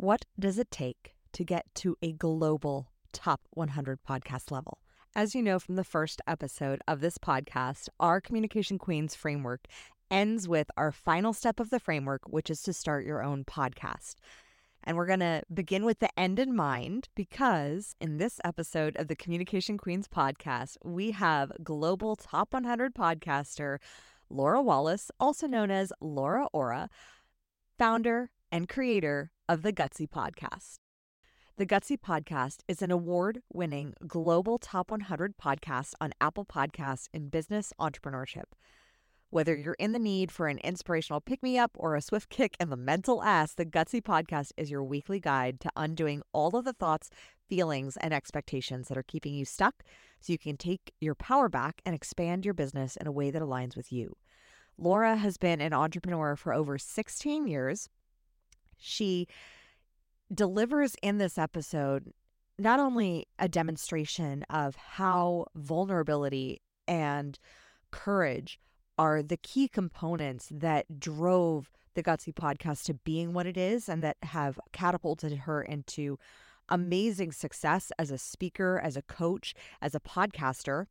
What does it take to get to a global top 100 podcast level? As you know from the first episode of this podcast, our Communication Queens framework ends with our final step of the framework, which is to start your own podcast. And we're going to begin with the end in mind because in this episode of the Communication Queens podcast, we have global top 100 podcaster Laura Wallace, also known as Laura Aura, founder and creator of the Gutsy Podcast. The Gutsy Podcast is an award winning global top 100 podcast on Apple Podcasts in business entrepreneurship. Whether you're in the need for an inspirational pick me up or a swift kick in the mental ass, the Gutsy Podcast is your weekly guide to undoing all of the thoughts, feelings, and expectations that are keeping you stuck so you can take your power back and expand your business in a way that aligns with you. Laura has been an entrepreneur for over 16 years. She delivers in this episode not only a demonstration of how vulnerability and courage are the key components that drove the Gutsy podcast to being what it is and that have catapulted her into amazing success as a speaker, as a coach, as a podcaster.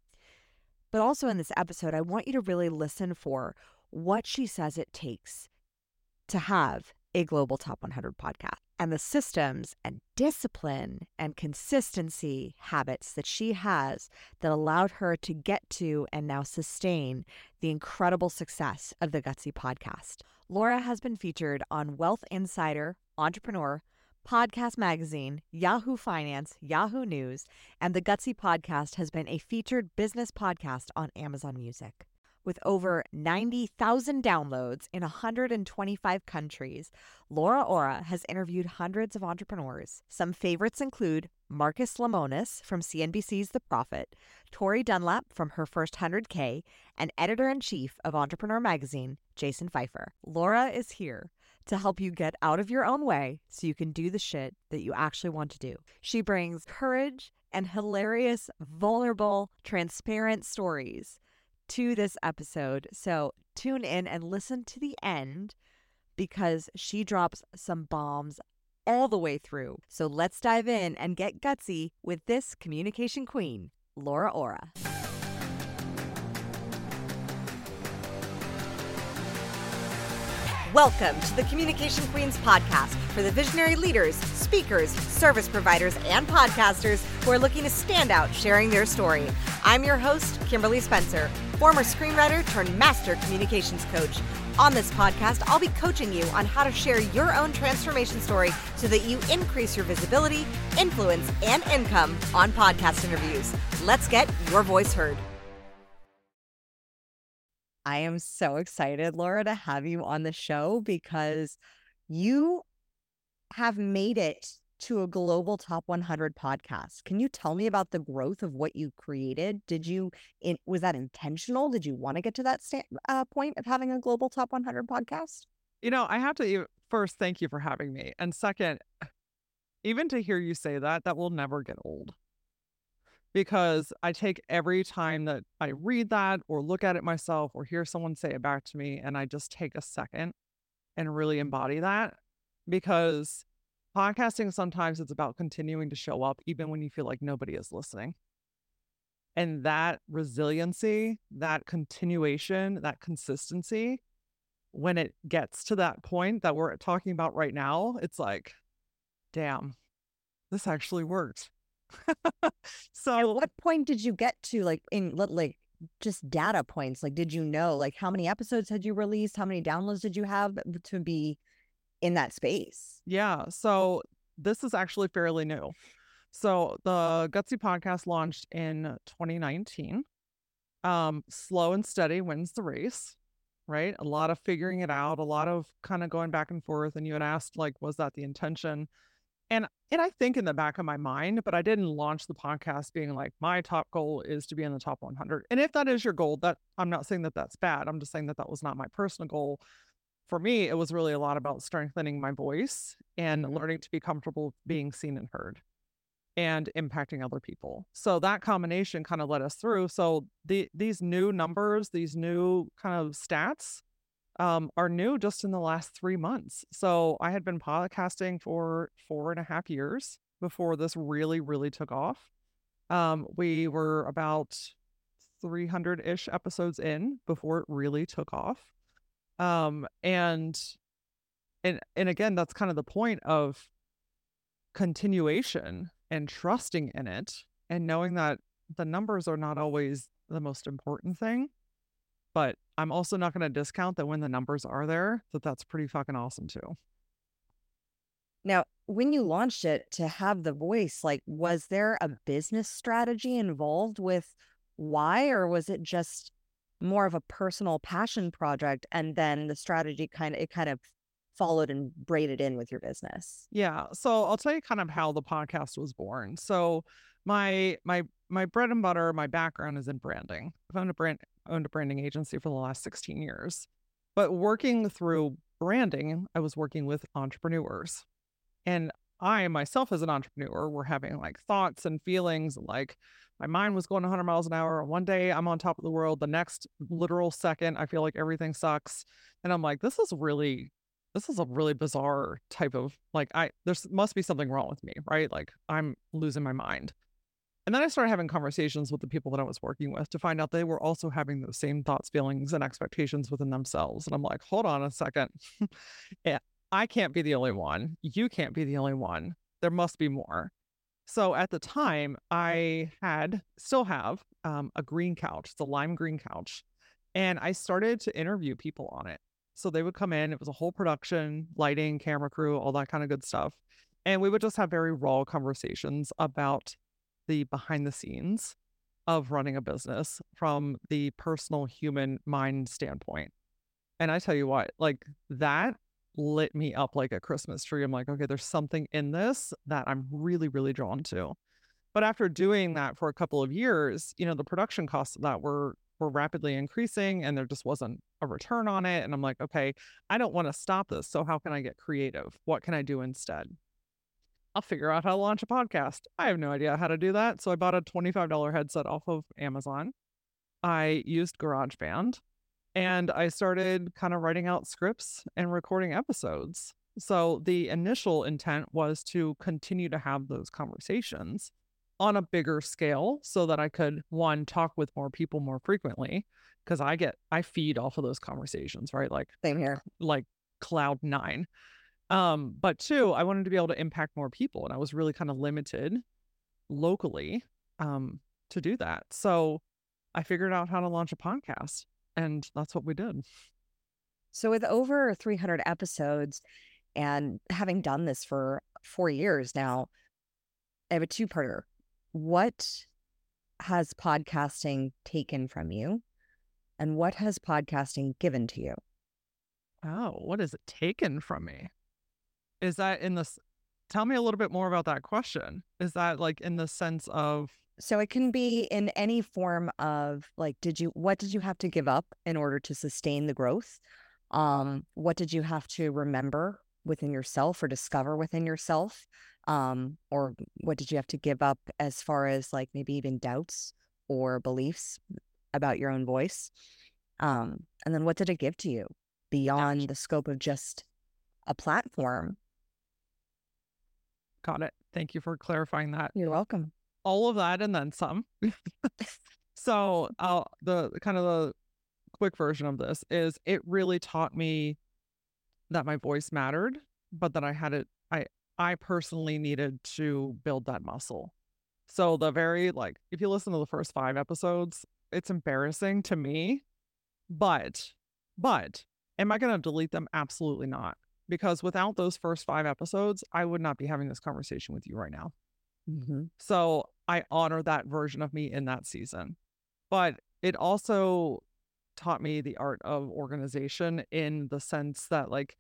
But also in this episode, I want you to really listen for what she says it takes to have a global top 100 podcast and the systems and discipline and consistency habits that she has that allowed her to get to and now sustain the incredible success of the Gutsy podcast. Laura has been featured on Wealth Insider, Entrepreneur, Podcast Magazine, Yahoo Finance, Yahoo News, and the Gutsy podcast has been a featured business podcast on Amazon Music. With over 90,000 downloads in 125 countries, Laura Aura has interviewed hundreds of entrepreneurs. Some favorites include Marcus Lemonis from CNBC's The Profit, Tori Dunlap from her first 100K, and editor in chief of Entrepreneur Magazine, Jason Feifer. Laura is here to help you get out of your own way so you can do the shit that you actually want to do. She brings courage and hilarious, vulnerable, transparent stories to this episode. So tune in and listen to the end because she drops some bombs all the way through. So let's dive in and get gutsy with this communication queen, Laura Aura. Welcome to the Communication Queens podcast for the visionary leaders, speakers, service providers, and podcasters who are looking to stand out sharing their story. I'm your host, Kimberly Spencer, former screenwriter turned master communications coach. On this podcast, I'll be coaching you on how to share your own transformation story so that you increase your visibility, influence, and income on podcast interviews. Let's get your voice heard. I am so excited, Laura, to have you on the show because you have made it to a global top 100 podcast. Can you tell me about the growth of what you created? Did you, in, was that intentional? Did you want to get to that uh, point of having a global top 100 podcast? You know, I have to first thank you for having me. And second, even to hear you say that, that will never get old because I take every time that I read that or look at it myself or hear someone say it back to me, and I just take a second and really mm-hmm. embody that because podcasting sometimes it's about continuing to show up even when you feel like nobody is listening. And that resiliency, that continuation, that consistency, when it gets to that point that we're talking about right now, it's like, damn, this actually worked so At what point did you get to like in like just data points? Like did you know like how many episodes had you released? How many downloads did you have to be in that space? Yeah. So this is actually fairly new. So the Gutsy podcast launched in 2019. Um, slow and steady wins the race, right? A lot of figuring it out, a lot of kind of going back and forth. And you had asked, like, was that the intention? And and I think in the back of my mind, but I didn't launch the podcast being like my top goal is to be in the top 100. And if that is your goal, that I'm not saying that that's bad. I'm just saying that that was not my personal goal. For me, it was really a lot about strengthening my voice and mm-hmm. learning to be comfortable being seen and heard and impacting other people. So that combination kind of led us through. So the these new numbers, these new kind of stats um, are new just in the last three months. So I had been podcasting for four and a half years before this really, really took off. Um, we were about 300 ish episodes in before it really took off. Um, and and and again, that's kind of the point of continuation and trusting in it and knowing that the numbers are not always the most important thing. But I'm also not going to discount that when the numbers are there, that that's pretty fucking awesome too. Now, when you launched it to have the voice, like, was there a business strategy involved with why, or was it just more of a personal passion project? And then the strategy kind of, it kind of followed and braided in with your business? Yeah. So I'll tell you kind of how the podcast was born. So my my my bread and butter, my background is in branding. I've owned a brand owned a branding agency for the last 16 years. But working through branding, I was working with entrepreneurs. And I myself as an entrepreneur were having like thoughts and feelings like my mind was going 100 miles an hour. One day I'm on top of the world. The next literal second, I feel like everything sucks. And I'm like, this is really, this is a really bizarre type of like, I, there's must be something wrong with me, right? Like I'm losing my mind. And then I started having conversations with the people that I was working with to find out they were also having those same thoughts, feelings, and expectations within themselves. And I'm like, hold on a second. yeah, I can't be the only one. You can't be the only one. There must be more. So at the time, I had, still have, um, a green couch. It's a lime green couch. And I started to interview people on it. So they would come in, it was a whole production, lighting, camera crew, all that kind of good stuff. And we would just have very raw conversations about the behind the scenes of running a business from the personal human mind standpoint. And I tell you what, like that lit me up like a Christmas tree. I'm like, okay, there's something in this that I'm really, really drawn to. But after doing that for a couple of years, you know, the production costs that were were rapidly increasing and there just wasn't a return on it. And I'm like, okay, I don't want to stop this. So how can I get creative? What can I do instead? I'll figure out how to launch a podcast. I have no idea how to do that. So I bought a $25 headset off of Amazon. I used GarageBand and I started kind of writing out scripts and recording episodes. So the initial intent was to continue to have those conversations on a bigger scale so that I could one talk with more people more frequently because I get I feed off of those conversations, right? Like same here. Like cloud 9. Um but two, I wanted to be able to impact more people and I was really kind of limited locally um to do that. So I figured out how to launch a podcast and that's what we did. So, with over 300 episodes and having done this for four years now, I have a two parter. What has podcasting taken from you? And what has podcasting given to you? Oh, what has it taken from me? Is that in this? Tell me a little bit more about that question. Is that like in the sense of so it can be in any form of like, did you, what did you have to give up in order to sustain the growth? Um, what did you have to remember within yourself or discover within yourself? Um, or what did you have to give up as far as like maybe even doubts or beliefs about your own voice? Um, and then what did it give to you beyond the scope of just a platform? Got it. Thank you for clarifying that. You're welcome all of that and then some. so uh, the kind of the quick version of this is it really taught me that my voice mattered, but that I had it. I I personally needed to build that muscle. So the very like if you listen to the first five episodes, it's embarrassing to me, but but am I going to delete them? Absolutely not. Because without those first five episodes, I would not be having this conversation with you right now. Mm-hmm. So I honor that version of me in that season. But it also taught me the art of organization in the sense that, like,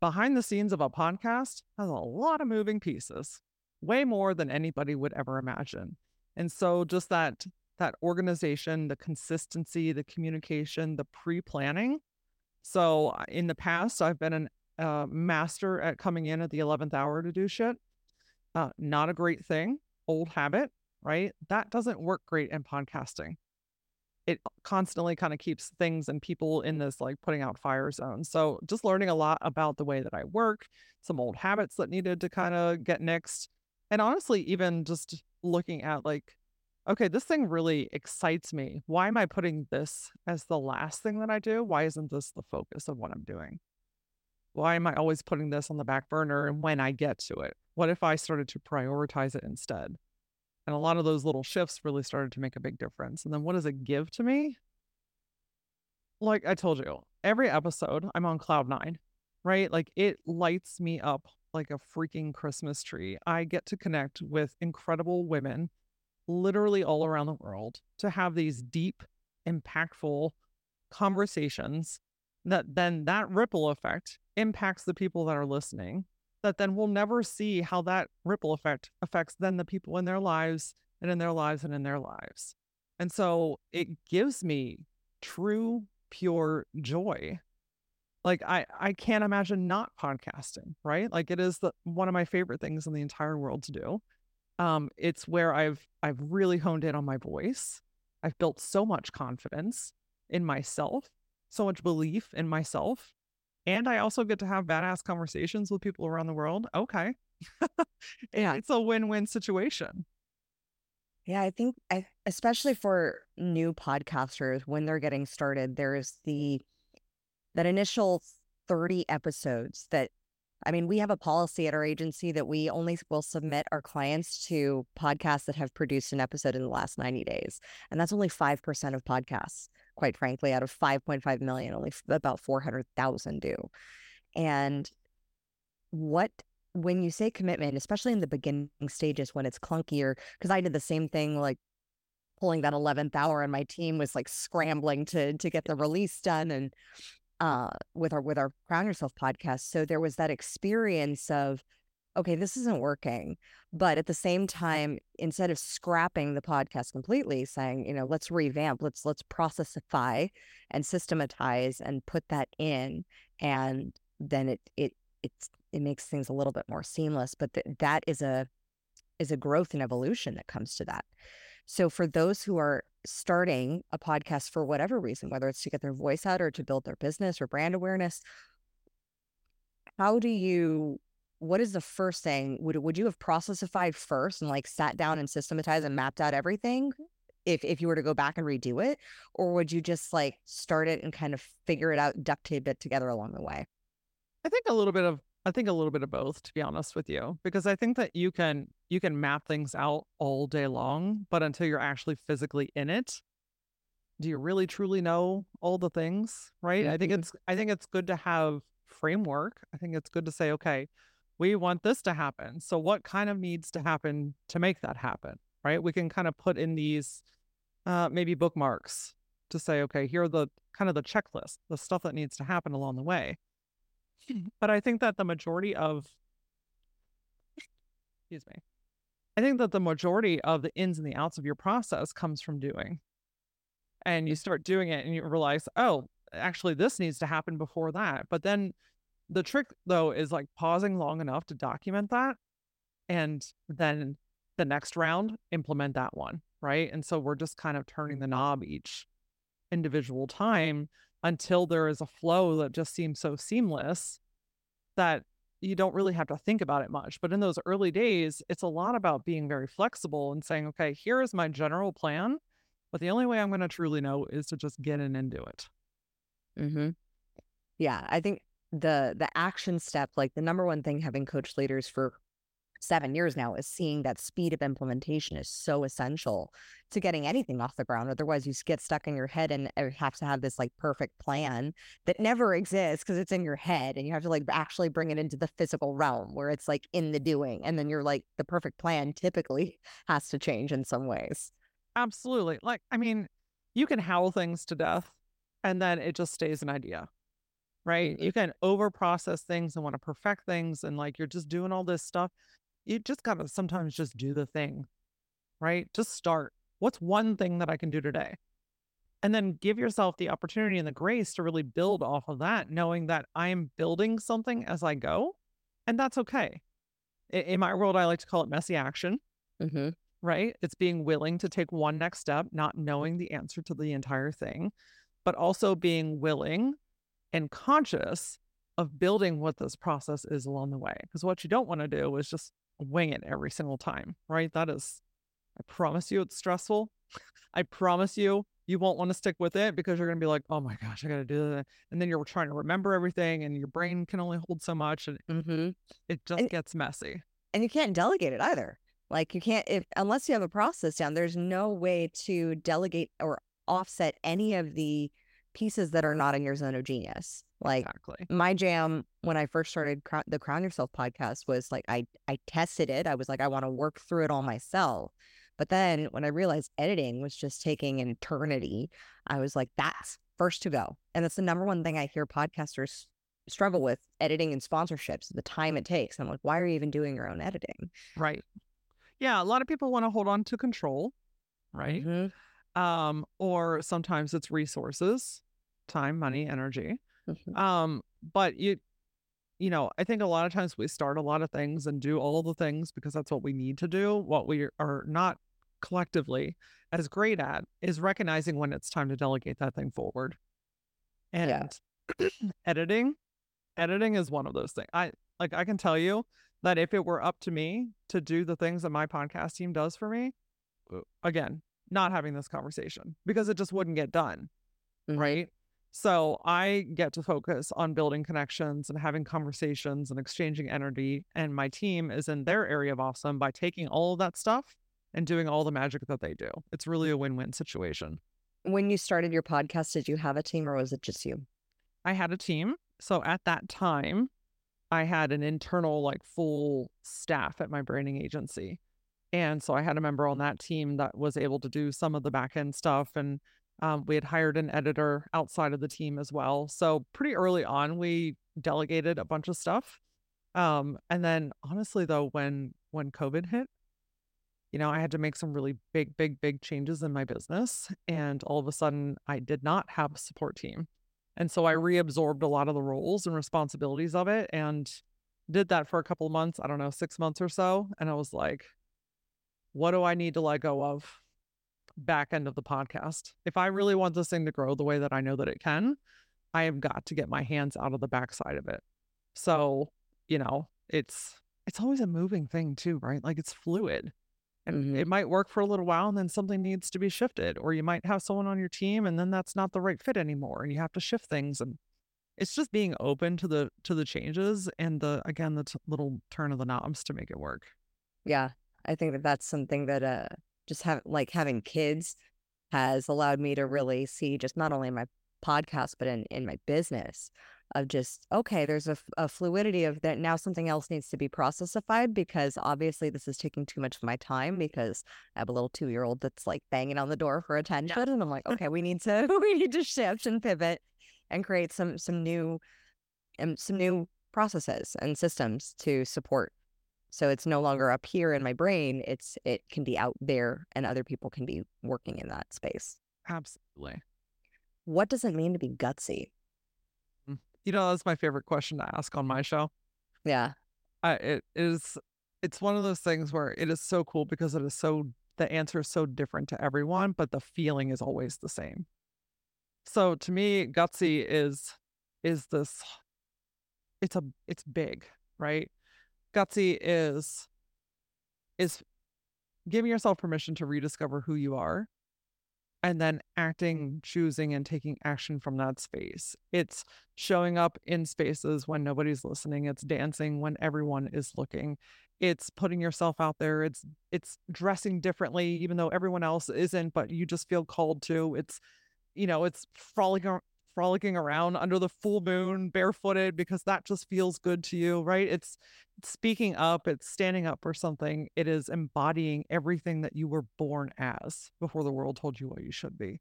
behind the scenes of a podcast has a lot of moving pieces, way more than anybody would ever imagine. And so, just that that organization, the consistency, the communication, the pre-planning. So, in the past, I've been a uh, master at coming in at the 11th hour to do shit. Uh, not a great thing, old habit, right? That doesn't work great in podcasting. it constantly kind of keeps things and people in this like putting out fire zone. So just learning a lot about the way that I work, some old habits that needed to kind of get nixed. And honestly, even just looking at like, okay, this thing really excites me. Why am I putting this as the last thing that I do? Why isn't this the focus of what I'm doing? Why am I always putting this on the back burner and when I get to it? What if I started to prioritize it instead? And a lot of those little shifts really started to make a big difference. And then what does it give to me? Like I told you, every episode I'm on cloud nine, right? Like it lights me up like a freaking Christmas tree. I get to connect with incredible women literally all around the world to have these deep, impactful conversations that then that ripple effect impacts the people that are listening that then we'll never see how that ripple effect affects then the people in their lives and in their lives and in their lives. And so it gives me true pure joy. Like i i can't imagine not podcasting right? Like it is the one of my favorite things in the entire world to do. Um it's where i've i've really honed in on my voice. I've built so much confidence in myself so much belief in myself and I also get to have badass conversations with people around the world. Okay. yeah. It's a win-win situation. Yeah, I think I, especially for new podcasters when they're getting started, there's the that initial 30 episodes that I mean, we have a policy at our agency that we only will submit our clients to podcasts that have produced an episode in the last 90 days. And that's only 5% of podcasts quite frankly, out of 5.5 million, only about 400,000 do. And what, when you say commitment, especially in the beginning stages when it's clunkier, because I did the same thing, like pulling that 11th hour and my team was like scrambling to to get the release done and uh with our with our crown yourself podcast so there was that experience of okay, this isn't working. But at the same time, instead of scrapping the podcast completely, saying, you know, let's revamp, let's let's processify and systematize and put that in, and then it it it's it makes things a little bit more seamless. But th- that is a is a growth and evolution that comes to that. So for those who are starting a podcast for whatever reason, whether it's to get their voice out or to build their business or brand awareness, how do you what is the first thing? Would would you have processified first and like sat down and systematized and mapped out everything mm-hmm. if if you were to go back and redo it? Or would you just like start it and kind of figure it out, duct tape it together along the way? I think a little bit of I think a little bit of both, to be honest with you, because I think that you can you can map things out all day long, but until you're actually physically in it, do you really truly know all the things? Right. I think it's I think it's good to have framework. I think it's good to say, okay, we want this to happen. So what kind of needs to happen to make that happen? Right. We can kind of put in these uh, maybe bookmarks to say, okay, here are the kind of the checklist, the stuff that needs to happen along the way. But I think that the majority of, excuse me, I think that the majority of the ins and the outs of your process comes from doing. And you start doing it and you realize, oh, actually, this needs to happen before that. But then the trick though is like pausing long enough to document that and then the next round implement that one, right? And so we're just kind of turning the knob each individual time until there is a flow that just seems so seamless that you don't really have to think about it much. But in those early days, it's a lot about being very flexible and saying, okay, here is my general plan. But the only way I'm going to truly know is to just get in and do it. Mm-hmm. Yeah, I think the the action step like the number one thing having coach leaders for seven years now is seeing that speed of implementation is so essential to getting anything off the ground otherwise you get stuck in your head and uh, have to have this like perfect plan that never exists because it's in your head and you have to like actually bring it into the physical realm where it's like in the doing and then you're like the perfect plan typically has to change in some ways absolutely like i mean you can howl things to death and then it just stays an idea right? Mm-hmm. You can over process things and want to perfect things and like you're just doing all this stuff. You just got to sometimes just do the thing, right? Just start. What's one thing that I can do today? And then give yourself the opportunity and the grace to really build off of that, knowing that I'm building something as I go. And that's okay. In my world, I like to call it messy action. Mm-hmm. right? It's being willing to take one next step, not knowing the answer to the entire thing, but also being willing and conscious of building what this process is along the way. Because what you don't want to do is just wing it every single time, right? That is, I promise you, it's stressful. I promise you, you won't want to stick with it because you're going to be like, oh my gosh, I got to do that. And then you're trying to remember everything and your brain can only hold so much and Mm-hmm. it just And- gets messy. And you can't delegate it either. Like you can't if unless you have a process down, there's no way to delegate or offset any of the pieces that are not in your zone of genius. Like Exactly. my jam when I first started Cro- the Crown Yourself podcast was like I I tested it. I was like I want to work through it all myself. But then when I realized editing was just taking an eternity, I was like that's first to go. And that's the number one thing I hear podcasters struggle with editing and sponsorships, the time it takes. I'm like why are you even doing your own editing? Right. Yeah. A lot of people want to hold on to control, right? Mhm. Um, or sometimes it's resources, time, money, energy. Mhm. Um, but you you know, I think a lot of times we start a lot of things and do all the things because that's what we need to do. What we are not collectively as great at is recognizing when it's time to delegate that thing forward. Yeah. And editing, editing is one of those things. I like I can tell you that if it were up to me to do the things that my podcast team does for me, uh, again, not having this conversation because it just wouldn't get done Mhm. right? So I get to focus on building connections and having conversations and exchanging energy. And my team is in their area of awesome by taking all of that stuff and doing all the magic that they do. It's really a win win situation. When you started your podcast, did you have a team or was it just you? I had a team. So at that time, I had an internal, like full staff at my branding agency. And so I had a member on that team that was able to do some of the back end stuff. And um, we had hired an editor outside of the team as well. So pretty early on, we delegated a bunch of stuff. Um, and then honestly, though, when when COVID hit, you know, I had to make some really big, big, big changes in my business. And all of a sudden, I did not have a support team. And so I reabsorbed a lot of the roles and responsibilities of it and did that for a couple of months, I don't know, six months or so. And I was like, what do I need to let go of back end of the podcast? If I really want this thing to grow the way that I know that it can, I have got to get my hands out of the backside of it. So, you know, it's it's always a moving thing too, right? Like it's fluid. And Mhm. it might work for a little while and then something needs to be shifted. Or you might have someone on your team and then that's not the right fit anymore. And you have to shift things. And it's just being open to the to the changes and the again the t- little turn of the knobs to make it work. Yeah, I think that that's something that uh just have like having kids has allowed me to really see just not only in my podcast but in in my business of just okay there's a, a fluidity of that now something else needs to be processified because obviously this is taking too much of my time because I have a little two year old that's like banging on the door for attention and I'm like okay we need to we need to shift and pivot and create some some new and some new processes and systems to support so it's no longer up here in my brain it's it can be out there and other people can be working in that space Absolutely. what does it mean to be gutsy mm, You know, that's my favorite question to ask on my show. yeah I, it is it's one of those things where it is so cool because it is so the answer is so different to everyone, but the feeling is always the same. So to me, gutsy is is this it's a it's big, right? Gutsy is is giving yourself permission to rediscover who you are and then mm-hmm. acting, choosing, and taking action from that space. It's showing up in spaces when nobody's listening. It's dancing when everyone is looking. It's putting yourself out there. It's it's dressing differently, even though everyone else isn't, but you just feel called to. It's you know, it's frolicking frolicking around under the full moon barefooted because that just feels good to you, right? It's, it's speaking up, it's standing up for something. It is embodying everything that you were born as before the world told you what you should be.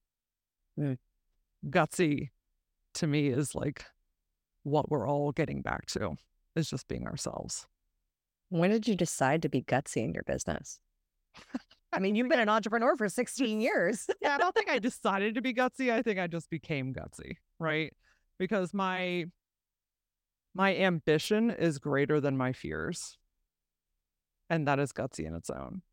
Mm. Gutsy to me is like what we're all getting back to is just being ourselves. when did you decide to be gutsy in your business i mean you've been an entrepreneur for 16 years yeah, I don't think I decided to be gutsy. I think I just became gutsy, right? Because my my ambition is greater than my fears. And that is gutsy in its own.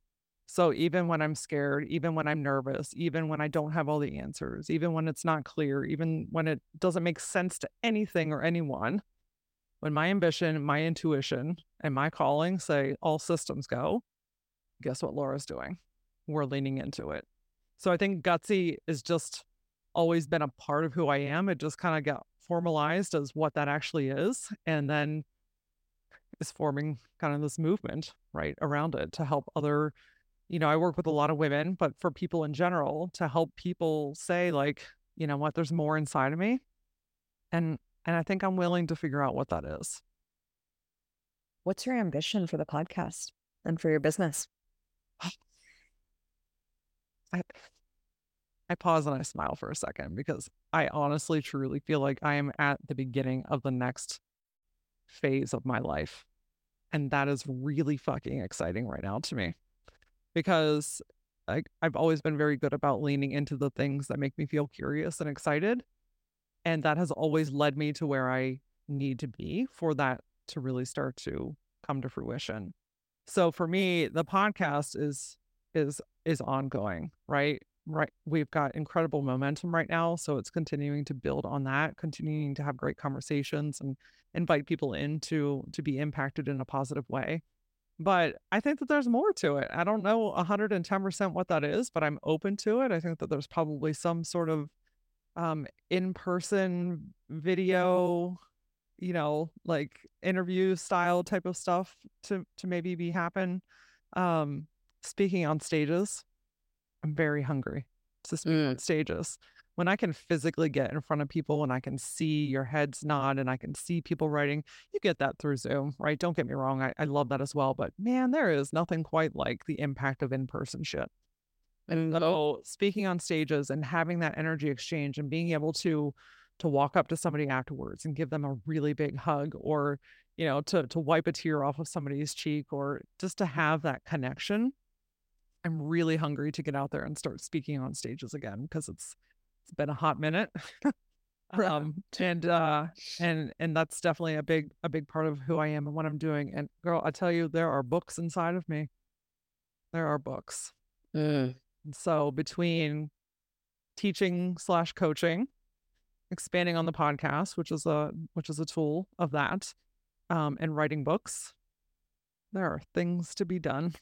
So even when I'm scared, even when I'm nervous, even when I don't have all the answers, even when it's not clear, even when it doesn't make sense to anything or anyone, when my ambition, my intuition, and my calling say all systems go, guess what Laura's doing? We're leaning into it. So I think gutsy is just always been a part of who I am. It just kind of got formalized as what that actually is. And then is forming kind of this movement right around it to help other you know i work with a lot of women but for people in general to help people say like you know what there's more inside of me and and i think i'm willing to figure out what that is what's your ambition for the podcast and for your business i i pause and i smile for a second because i honestly truly feel like i am at the beginning of the next phase of my life. And that is really fucking exciting right now to me because I, I've always been very good about leaning into the things that make me feel curious and excited. And that has always led me to where I need to be for that to really start to come to fruition. So for me, the podcast is is is ongoing, right? right we've got incredible momentum right now so it's continuing to build on that continuing to have great conversations and invite people in to to be impacted in a positive way. But i think that there's more to it. I don't know 110% what that is but i'm open to it. I think that there's probably some sort of um in-person video you know like interview style type of stuff to to maybe be happen. Um speaking on stages I'm very hungry to speak mm. on stages. When I can physically get in front of people and I can see your heads nod and I can see people writing, you get that through Zoom, right? Don't get me wrong. I, I love that as well. But man, there is nothing quite like the impact of in person shit. And so speaking on stages and having that energy exchange and being able to to walk up to somebody afterwards and give them a really big hug or you know to to wipe a tear off of somebody's cheek or just to have that connection I'm really hungry to get out there and start speaking on stages again because it's it's been a hot minute. um and uh and and that's definitely a big a big part of who I am and what I'm doing. And girl, I tell you, there are books inside of me. There are books. Mm. So between teaching slash coaching, expanding on the podcast, which is a which is a tool of that, um, and writing books, there are things to be done.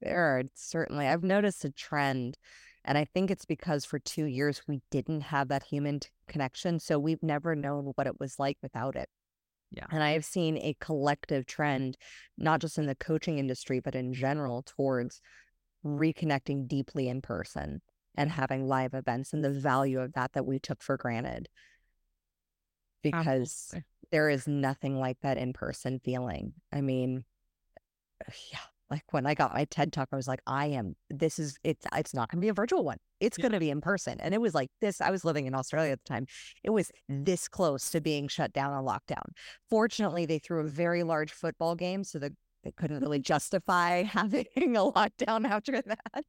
There are certainly. I've noticed a trend, and I think it's because for two years we didn't have that human connection. So we've never known what it was like without it. Yeah. And I have seen a collective trend, not just in the coaching industry, but in general, towards reconnecting deeply in person and having live events and the value of that that we took for granted. Because Absolutely. there is nothing like that in person feeling. I mean, yeah, like when I got my TED talk, I was like, I am, this is, it's, it's not going to be a virtual one. It's yeah. going to be in person. And it was like this. I was living in Australia at the time. It was this close to being shut down on lockdown. Fortunately, they threw a very large football game. So the, they couldn't really justify having a lockdown after that.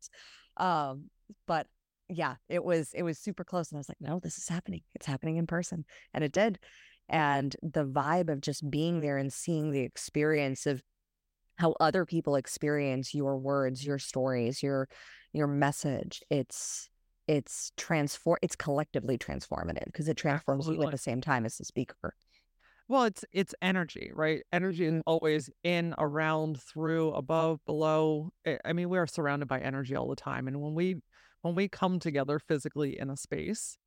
Um, but yeah, it was, it was super close. And I was like, no, this is happening. It's happening in person. And it did. And the vibe of just being there and seeing the experience of how other people experience your words, your stories, your your message. It's it's transform it's collectively transformative because it transforms Absolutely. you at the same time as the speaker. Well, it's it's energy, right? Energy is always in, around, through, above, below. Eh, I mean, we are surrounded by energy all the time, and when we when we come together physically in a space,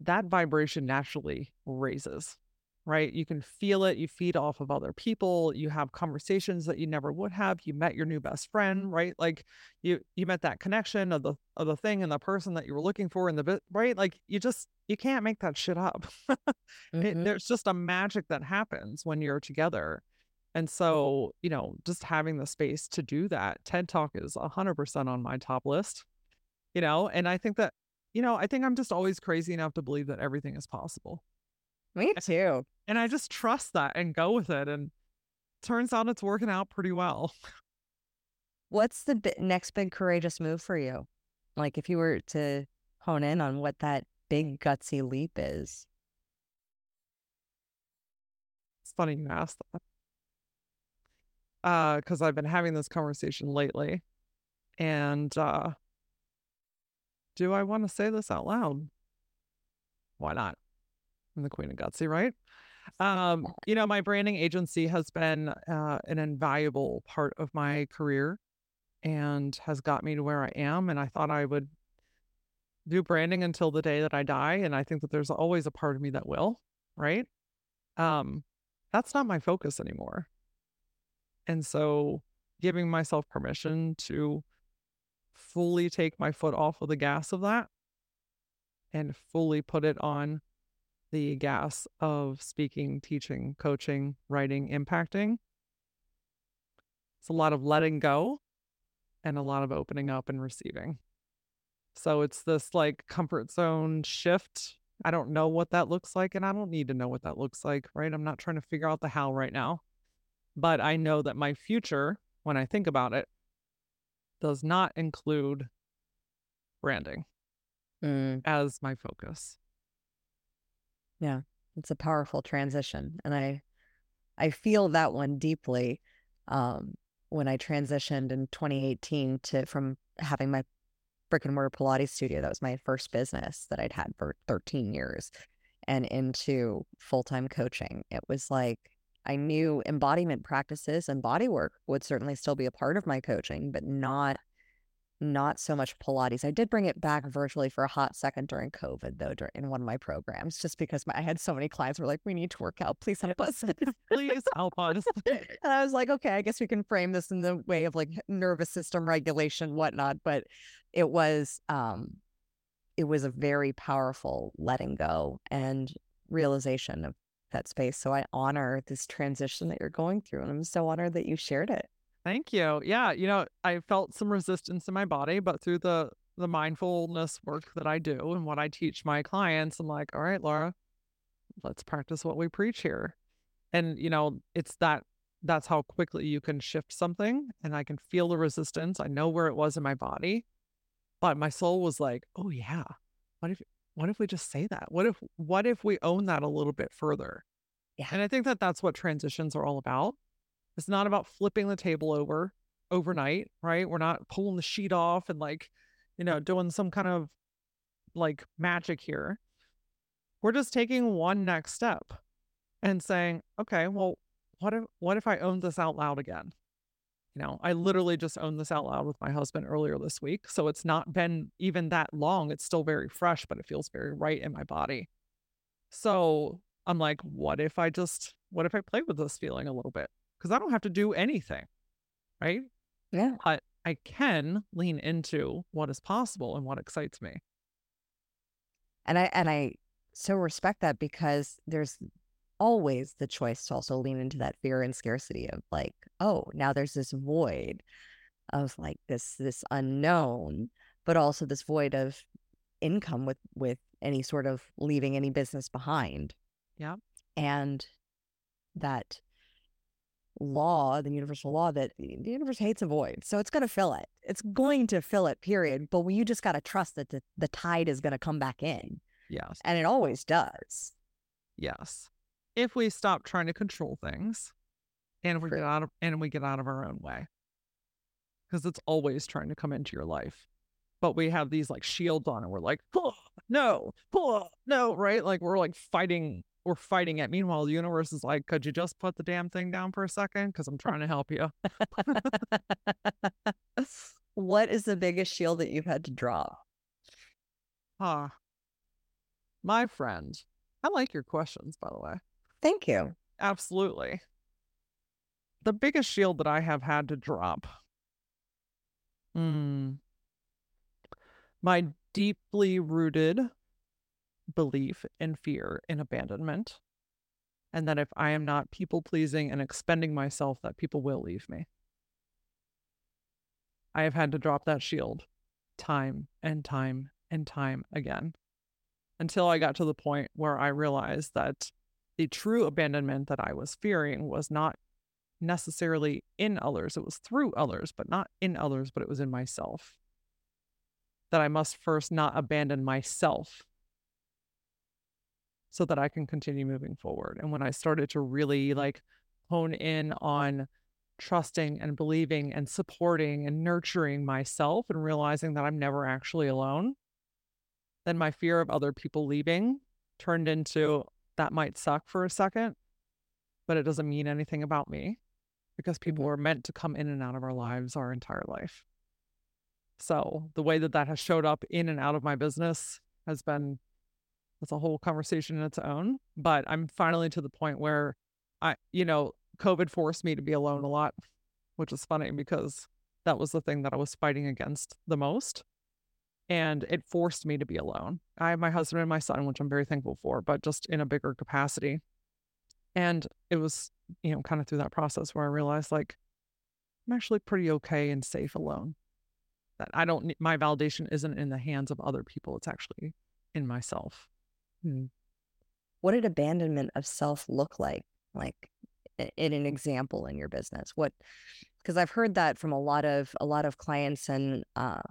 that vibration naturally raises right? You can feel it. You feed off of other people. You have conversations that you never would have. You met your new best friend, right? Like you you met that connection of the of the thing and the person that you were looking for in the bit, right? Like you just you can't make that shit up. mm-hmm. it, there's just a magic that happens when you're together. And so, you know, just having the space to do that, TED Talk is 100% on my top list, you know, and I think that, you know, I think I'm just always crazy enough to believe that everything is possible. Me too. And I just trust that and go with it. And turns out it's working out pretty well. What's the bi- next big courageous move for you? Like if you were to hone in on what that big gutsy leap is. It's funny you asked that. Uh, because I've been having this conversation lately. And uh, do I want to say this out loud? Why not? I'm the queen of gutsy, right? Um, you know, my branding agency has been uh, an invaluable part of my career and has got me to where I am. And I thought I would do branding until the day that I die. And I think that there's always a part of me that will, right? Um, that's not my focus anymore. And so giving myself permission to fully take my foot off of the gas of that and fully put it on the gas of speaking, teaching, coaching, writing, impacting. It's a lot of letting go and a lot of opening up and receiving. So it's this like comfort zone shift. I don't know what that looks like, and I don't need to know what that looks like, right? I'm not trying to figure out the how right now. But I know that my future, when I think about it, does not include branding Mm, as my focus. Yeah, it's a powerful transition, and I I feel that one deeply. Um, when I transitioned in 2018 to from having my brick and mortar Pilates studio, that was my first business that I'd had for 13 years, and into full time coaching. It was like I knew embodiment practices and body work would certainly still be a part of my coaching, but not not so much Pilates. I did bring it back virtually for a hot second during COVID, though, dur- in one of my programs, just because my, I had so many clients who were like, "We need to work out. Please help us." Please help us. and I was like, "Okay, I guess we can frame this in the way of like nervous system regulation, whatnot." But it was, um, it was a very powerful letting go and realization of that space. So I honor this transition that you're going through, and I'm so honored that you shared it. Thank you. Yeah, you know, I felt some resistance in my body, but through the the mindfulness work that I do and what I teach my clients, I'm like, all right, Laura, let's practice what we preach here. And you know, it's that that's how quickly you can shift something and I can feel the resistance. I know where it was in my body, but my soul was like, "Oh yeah. What if what if we just say that? What if what if we own that a little bit further?" Yeah. And I think that that's what transitions are all about. It's not about flipping the table over mm. overnight, right? We're not pulling the sheet off and like, you know, doing some kind of like magic here. We're just taking one next step and saying, okay, well, what if what if I own this out loud again? You know, I literally just owned this out loud with my husband earlier this week. So it's not been even that long. It's still very fresh, but it feels very right in my body. So I'm like, what if I just, what if I play with this feeling a little bit? Because I don't have to do anything, right? Yeah. But I can lean into what is possible and what excites me. And I and I so respect that because there's always the choice to also lean into that fear and scarcity of like, oh, now there's this void of like this this unknown, but also this void of income with with any sort of leaving any business behind. Yeah. And that law, the universal law that the universe hates a void. So it's going to fill it. It's going to fill it, period. But you just got to trust that the, the tide is going to come back in. Yes. And it always does. Yes. If we stop trying to control things and we True. get out of and we get out of our own way. Because it's always trying to come into your life. But we have these like shields on and we're like, "Oh, no, oh, no, right? Like we're like fighting, we're fighting it. Meanwhile, the universe is like, could you just put the damn thing down for a second? Because I'm trying to help you. what is the biggest shield that you've had to drop? Ah. My friend. I like your questions, by the way. Thank you. Absolutely. The biggest shield that I have had to drop. Hmm. My deeply rooted belief in fear in abandonment. And that if I am not people pleasing and expending myself, that people will leave me. I have had to drop that shield time and time and time again until I got to the point where I realized that the true abandonment that I was fearing was not necessarily in others. It was through others, but not in others, but it was in myself. That I must first not abandon myself so that I can continue moving forward. And when I started to really like hone in on trusting and believing and supporting and nurturing myself and realizing that I'm never actually alone, then my fear of other people leaving turned into that might suck for a second, but it doesn't mean anything about me because people mm-hmm. are meant to come in and out of our lives our entire life. So the way that that has showed up in and out of my business has been that's a whole conversation in its own. But I'm finally to the point where I, you know, COVID forced me to be alone a lot, which is funny because that was the thing that I was fighting against the most. And it forced me to be alone. I have my husband and my son, which I'm very thankful for, but just in a bigger capacity. And it was, you know, kind of through that process where I realized like I'm actually pretty okay and safe alone. That I don't, my validation isn't in the hands of other people. It's actually in myself. Hmm. What did abandonment of self look like? Like in an example in your business? What, because I've heard that from a lot of, a lot of clients and, uh,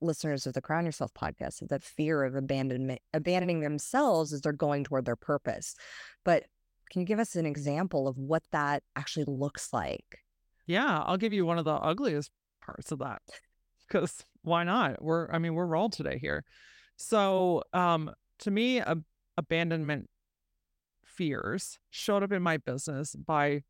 listeners of the Crown Yourself podcast that fear of abandonment, abandoning themselves as they're going toward their purpose. But can you give us an example of what that actually looks like? Yeah, I'll give you one of the ugliest parts of that because why not? We're, I mean, we're rolled today here. So, um, to me, a, abandonment fears showed up in my business by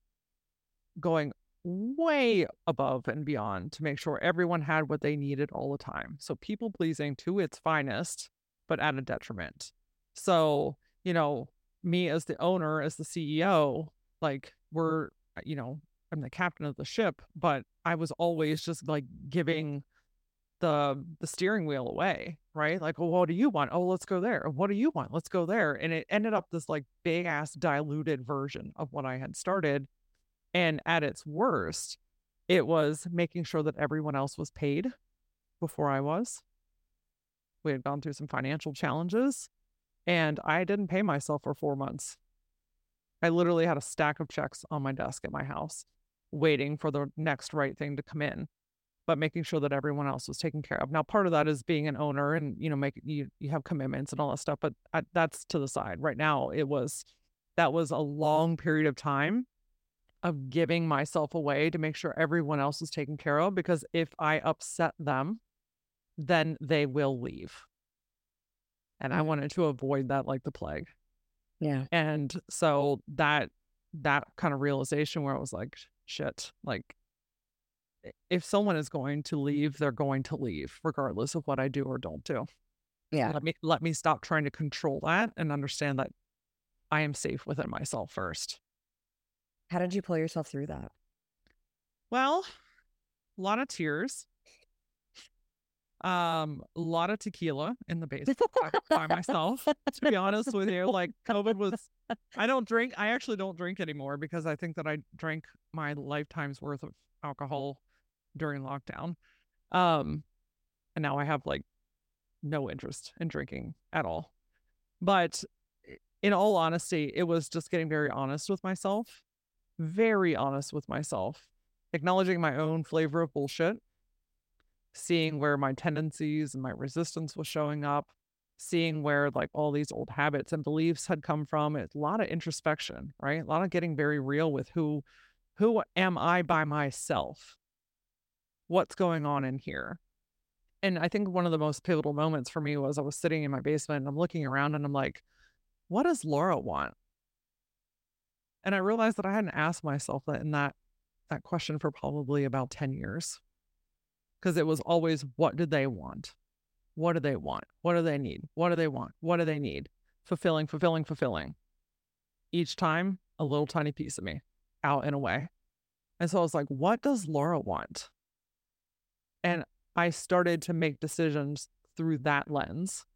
going way above and beyond to make sure everyone had what they needed all the time. So people pleasing to its finest, but at a detriment. So, you know, me as the owner, as the CEO, like we're, you know, I'm the captain of the ship, but I was always just like giving the the steering wheel away, right? Like, well, what do you want? Oh, let's go there. Oh, what do you want? Let's go there. And it ended up this like big ass diluted version of what I had started and at its worst, it was making sure that everyone else was paid before I was. We had gone through some financial challenges and I didn't pay myself for four months. I literally had a stack of checks on my desk at my house, waiting for the next right thing to come in, but making sure that everyone else was taken care of. Now, part of that is being an owner and you know, make you you have commitments and all that stuff, but I, that's to the side. Right now, it was that was a long period of time of giving myself away to make sure everyone else is taken care of because if I upset them, then they will leave. And I mm. wanted to avoid that like the plague. Yeah. And so that that kind of realization where I was like, shit, like if someone is going to leave, they're going to leave, regardless of what I do or don't do. Yeah. Let me let me stop trying to control that and understand that I am safe within myself first. How did you pull yourself through that? Well, a lot of tears. Um, a lot of tequila in the basement by, by myself. To be honest with you, like COVID was. I don't drink. I actually don't drink anymore because I think that I drank my lifetime's worth of alcohol during lockdown. Um, and now I have like no interest in drinking at all. But in all honesty, it was just getting very honest with myself very honest with myself, acknowledging my own flavor of bullshit, seeing where my tendencies and my resistance was showing up, seeing where like all these old habits and beliefs had come from. It's a lot of introspection, right? A lot of getting very real with who who am I by myself? What's going on in here? And I think one of the most pivotal moments for me was I was sitting in my basement and I'm looking around and I'm like, what does Laura want? And I realized that I hadn't asked myself that in that that question for probably about 10 years. Cuz it was always what do they want? What do they want? What do they need? What do they want? What do they need? Fulfilling, fulfilling, fulfilling. Each time a little tiny piece of me out and away. And so I was like, what does Laura want? And I started to make decisions through that lens.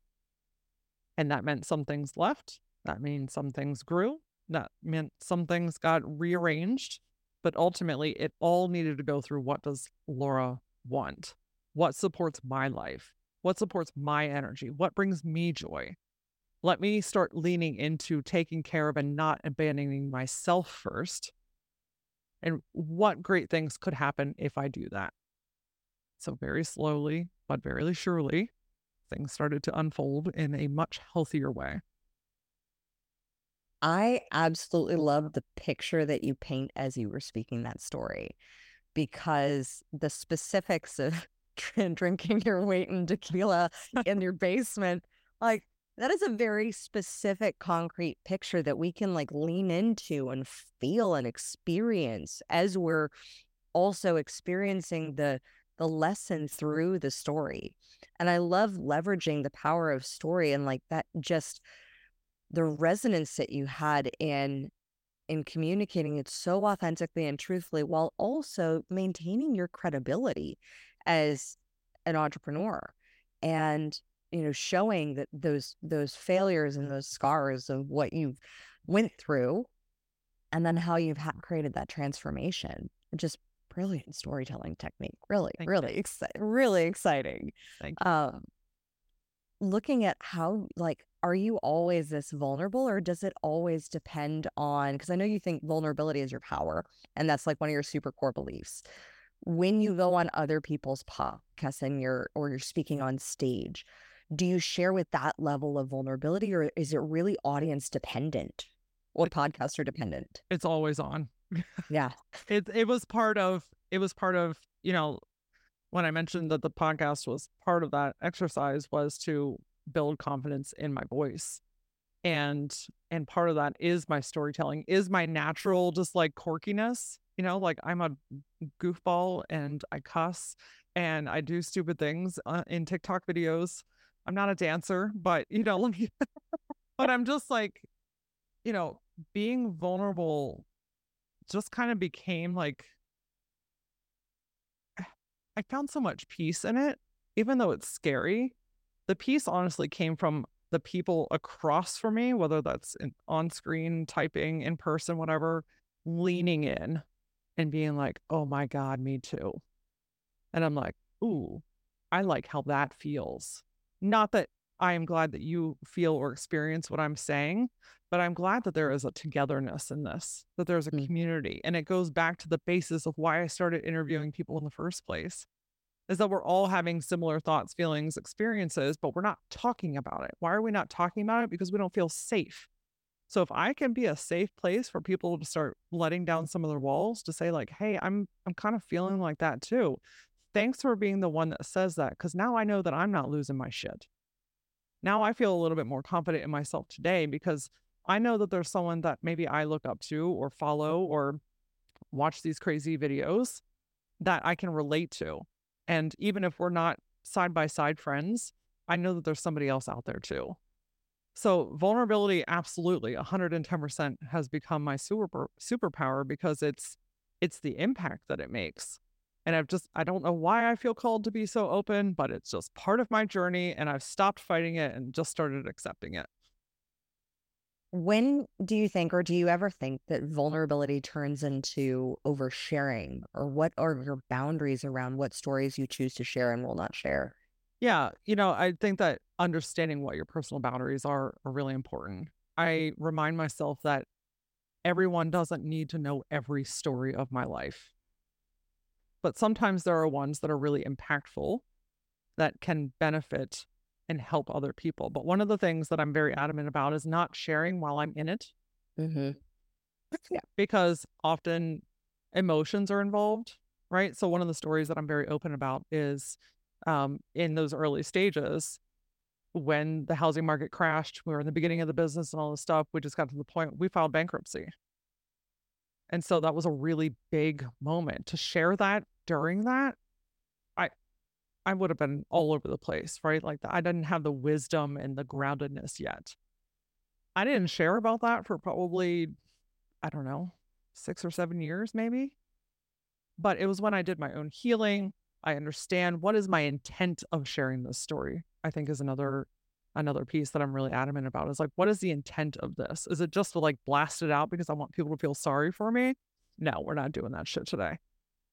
And that meant some things left. That means some things grew that meant some things got rearranged, but ultimately it all needed to go through what does Laura want? What supports my life? What supports my energy? What brings me joy? Let me start leaning into taking care of and not abandoning myself first. And what great things could happen if I do that? So, very slowly, but very surely, things started to unfold in a much healthier way. I absolutely love the picture that you paint as you were speaking that story because the specifics of drinking your weight in tequila in your basement, like that is a very specific, concrete picture that we can like lean into and feel and experience as we're also experiencing the the lesson through the story. And I love leveraging the power of story and like that just the resonance that you had in in communicating it so authentically and truthfully while also maintaining your credibility as an entrepreneur and you know showing that those those failures and those scars of what you've went through and then how you've ha- created that transformation just brilliant storytelling technique really Thank really exciting really exciting Thank you. um looking at how like are you always this vulnerable or does it always depend on because i know you think vulnerability is your power and that's like one of your super core beliefs when you go on other people's podcasts and you're or you're speaking on stage do you share with that level of vulnerability or is it really audience dependent or podcaster dependent It's always on. Yeah It it was part of it was part of, you know, when I mentioned that the podcast was part of that exercise was to build confidence in my voice. And and part of that is my storytelling, is my natural just like quirkiness, you know, like I'm a goofball and I cuss and I do stupid things uh, in TikTok videos. I'm not a dancer, but you know, but I'm just like, you know, being vulnerable just kind of became like I found so much peace in it, even though it's scary. The peace honestly came from the people across from me, whether that's in, on screen, typing, in person, whatever, leaning in and being like, oh my God, me too. And I'm like, ooh, I like how that feels. Not that I am glad that you feel or experience what I'm saying, but I'm glad that there is a togetherness in this, that there's a Mm. community. And it goes back to the basis of why I started interviewing people in the first place is that we're all having similar thoughts, feelings, experiences, but we're not talking about it. Why are we not talking about it? Because we don't feel safe. So if I can be a safe place for people to start letting down some of their walls to say like, "Hey, I'm I'm kind of feeling like that too." Thanks for being the one that says that cuz now I know that I'm not losing my shit. Now I feel a little bit more confident in myself today because I know that there's someone that maybe I look up to or follow or watch these crazy videos that I can relate to. And even if we're not side by side friends, I know that there's somebody else out there too. So vulnerability absolutely 110% has become my super superpower because it's it's the impact that it makes. And I've just I don't know why I feel called to be so open, but it's just part of my journey and I've stopped fighting it and just started accepting it. when do you think or do you ever think that uh-huh. vulnerability turns into oversharing or what are your boundaries around what stories you choose to share and will not share Yeah, you know, I think that understanding what your personal boundaries are are really important. Mm-hmm. I remind myself that everyone doesn't need to know every story of my life. But sometimes there are ones that are really impactful that can benefit and help other people. But one of the things that I'm very adamant about is not sharing while I'm in it mm-hmm. because often emotions are involved, right? So one of the stories that I'm very open about is um, in those early stages when the housing market crashed, we were in the beginning of the business and all this stuff. We just got to the point we filed bankruptcy. And so that was a really big moment to share that during that. I I would have been all over the place, right? Like I didn't have the wisdom and the groundedness yet. I didn't share about that for probably I don't know, 6 or 7 years maybe. But it was when I did my own healing. I understand what is my intent of sharing this story. I think is another another piece that I'm really adamant about is like what is the intent of this? Is it just to like blast it out because I want people to feel sorry for me? No, we're not doing that shit today.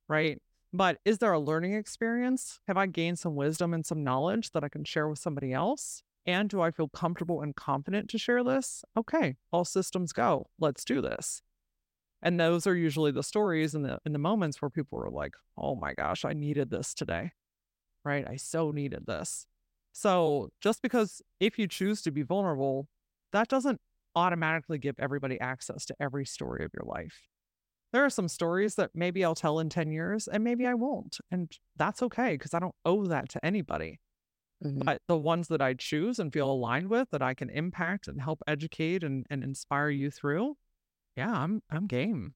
Right? But is there a learning experience? Have I gained some wisdom and some knowledge that I can share with somebody else? And do I feel comfortable and confident to share this? Okay, all systems go. Let's do this. And those are usually the stories and the in the moments where people are like, "Oh my gosh, I needed this today." Right? I so needed this. So, just because if you choose to be vulnerable, that doesn't automatically give everybody access to every story of your life. there are some stories that maybe I'll tell in 10 years and maybe I won't. And that's okay because I don't owe that to anybody. Mm-hmm. But the ones that I choose and feel aligned with that I can impact and help educate and, and inspire you through, yeah, I'm I'm game.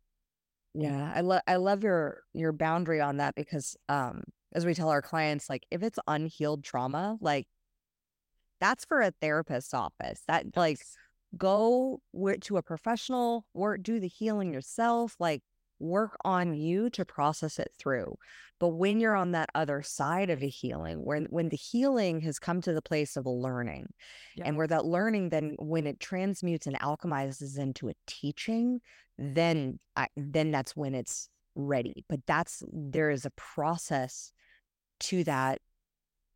Yeah, I love I love your your boundary on that because um as we tell our clients like if it's unhealed trauma, like that's for a therapist's office. That yes. like go to a professional, work do the healing yourself, like work on you to process it through. But when you're on that other side of a healing, when when the healing has come to the place of learning, yes. and where that learning then when it transmutes and alchemizes into a teaching, then I, then that's when it's ready. But that's there is a process to that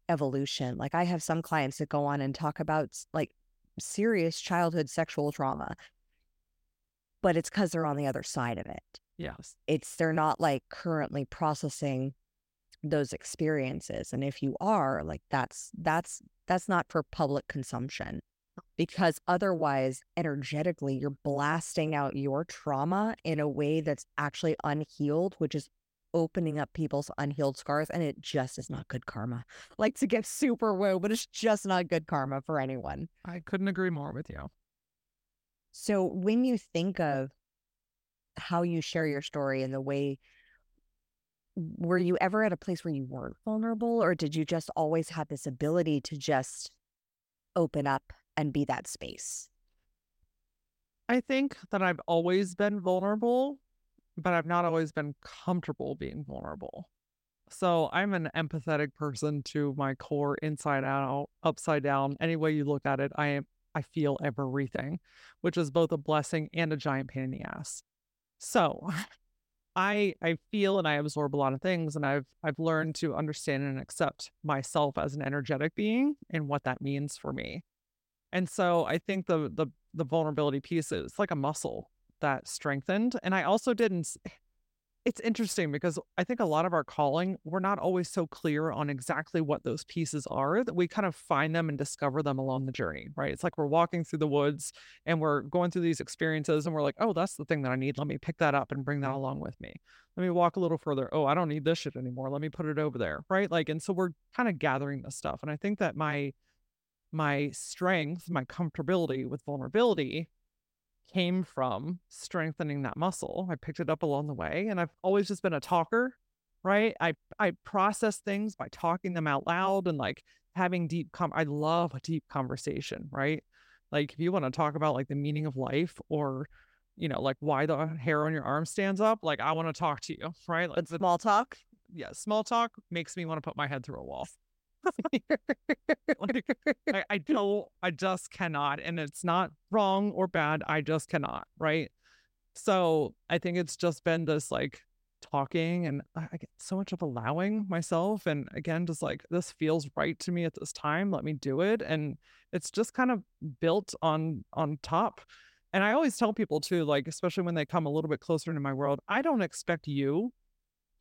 evolution. Like I have some clients that go on and talk about like serious childhood sexual trauma, but it's because they're on the other side of it. Yes. It's they're not like currently processing those experiences. And if you are, like that's that's that's not for public consumption because otherwise energetically you're blasting out your trauma in a way that's actually unhealed, which is opening up people's unhealed scars and it just is not good karma. Like to get super woo, but it's just not good karma for anyone. I couldn't agree more with you. So when you think mm. of how you share your story and the way were you ever at a place where you weren't vulnerable or did you just always have this ability to just open up and be that space? I think that I've always been vulnerable but I've not always been comfortable being vulnerable. So I'm an empathetic person to my core, inside out, upside down. Any way you look at it, I am I feel everything, which is both a blessing and a giant pain in the ass. So I I feel and I absorb a lot of things and I've I've learned to understand and accept myself as an energetic being and what that means for me. And so I think the the the vulnerability piece is like a muscle that strengthened. And I also didn't. Eh, it's interesting because I think a lot of our calling, we're not always so clear on exactly what those pieces are that we kind of find them and discover them along the journey, right? It's like we're walking through the woods and we're going through these experiences and we're like, oh, that's the thing that I need. Let me pick that up and bring that mm-hmm. along with me. Let me walk a little further. Oh, I don't need this shit anymore. Let me put it over there, right? Like, and so we're kind of gathering this stuff. And I think that my, my strength, my comfortability with vulnerability came from strengthening that muscle. I picked it up along the way and I've always just been a talker, right? I I process things by talking them out loud and like having deep com I love a deep conversation, right? Like if you want to talk about like the meaning of life or you know, like why the hair on your arm stands up, like I want to talk to you, right? Like, small talk. Yeah, small talk makes me want to put my head through a wall. like, I, I don't, I just cannot. And it's not wrong or bad. I just cannot. Right. So I think it's just been this like talking and I get so much of allowing myself. And again, just like this feels right to me at this time. Let me do it. And it's just kind of built on on top. And I always tell people too, like, especially when they come a little bit closer into my world, I don't expect you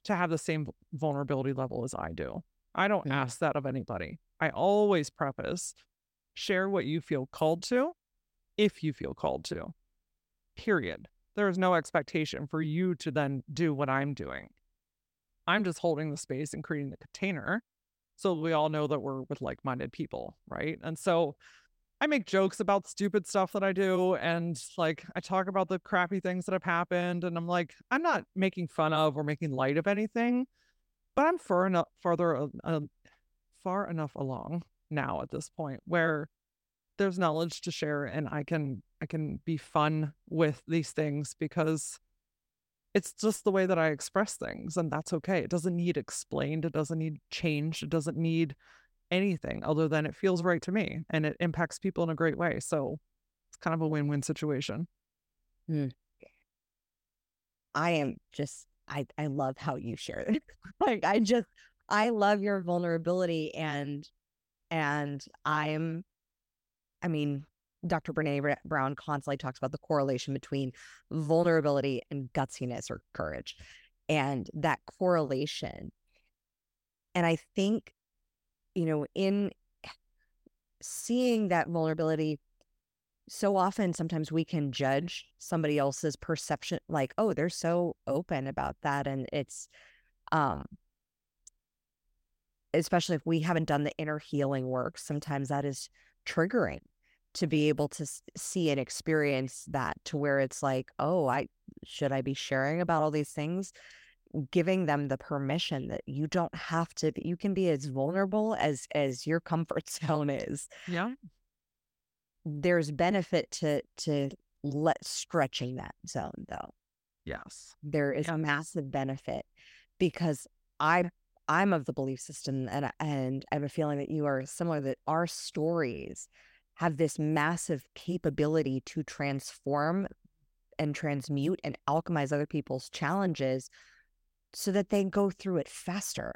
to have the same vulnerability level as I do. I don't yeah. ask that of anybody. I always preface share what you feel called to if you feel called to. Period. There is no expectation for you to then do what I'm doing. I'm just holding the space and creating the container so we all know that we're with like minded people, right? And so I make jokes about stupid stuff that I do and like I talk about the crappy things that have happened and I'm like I'm not making fun of or making light of anything but I'm far enough farther uh, far enough along now at this point where there's knowledge to share and I can I can be fun with these things because it's just the way that I express things and that's okay. It doesn't need explained, it doesn't need changed, it doesn't need anything other than it feels right to me and it impacts people in a great way. So it's kind of a win-win situation. Hmm. I am just I I love how you share it. like I just I love your vulnerability and and I'm I mean Dr. Brene Brown constantly talks about the correlation between vulnerability and gutsiness or courage and that correlation. And I think, you know, in seeing that vulnerability so often sometimes we can judge somebody else's perception like oh they're so open about that and it's um especially if we haven't done the inner healing work sometimes that is triggering to be able to see and experience that to where it's like oh i should i be sharing about all these things? Giving them the permission that you don't have to you can be as vulnerable as as your comfort zone is. Yeah there's benefit to to let stretching that zone though. Yes. There is a massive benefit because i i'm of the belief system and and i have a feeling that you are similar that our stories have this massive capability to transform and transmute and alchemize other people's challenges so that they go through it faster.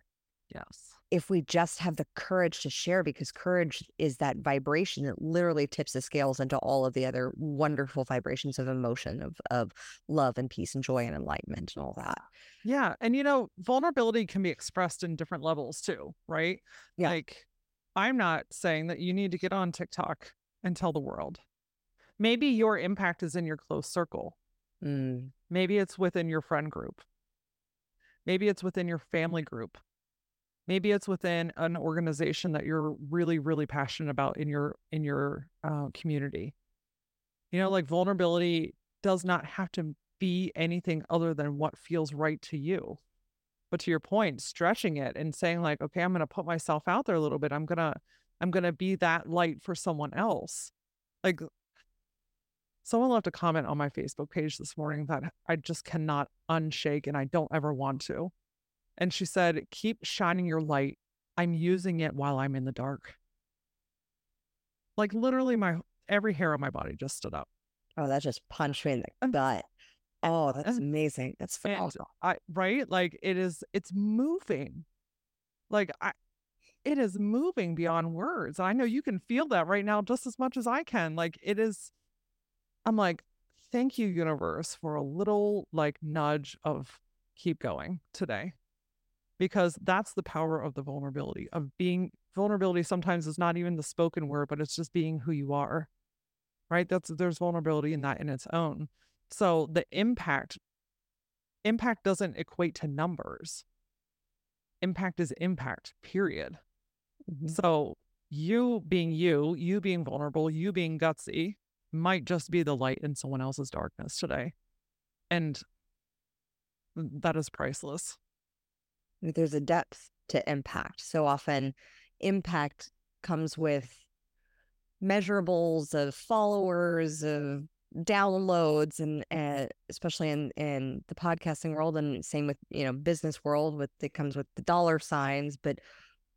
Yes if we just have the courage to share, because courage is that vibration that literally tips the scales into all of the other wonderful vibrations of emotion, of of love and peace and joy and enlightenment and all that. Yeah. And you know, vulnerability can be expressed in different levels too, right? Yeah. Like I'm not saying that you need to get on TikTok and tell the world. Maybe your impact is in your close circle. Mm. Maybe it's within your friend group. Maybe it's within your family group maybe it's within an organization that you're really really passionate about in your in your uh, community. You know like vulnerability does not have to be anything other than what feels right to you. But to your point stretching it and saying like okay i'm going to put myself out there a little bit. I'm going to i'm going to be that light for someone else. Like someone left a comment on my facebook page this morning that i just cannot unshake and i don't ever want to and she said, Keep shining your light. I'm using it while I'm in the dark. Like literally, my every hair on my body just stood up. Oh, that just punched me in the gut. Oh, that's amazing. That's phenomenal. I right? Like it is, it's moving. Like I it is moving beyond words. I know you can feel that right now just as much as I can. Like it is, I'm like, thank you, universe, for a little like nudge of keep going today because that's the power of the vulnerability of being vulnerability sometimes is not even the spoken word but it's just being who you are right? That's there's vulnerability in that in its own. So the impact impact doesn't equate to numbers. Impact is impact period. Mm-hmm. so you being you you being vulnerable you being gutsy might just be the light in someone else's darkness today. And that is priceless there's a depth to impact. So often, impact comes with measurables of followers, of downloads, and uh, especially in in the podcasting world, and same with you know business world. With it comes with the dollar signs, but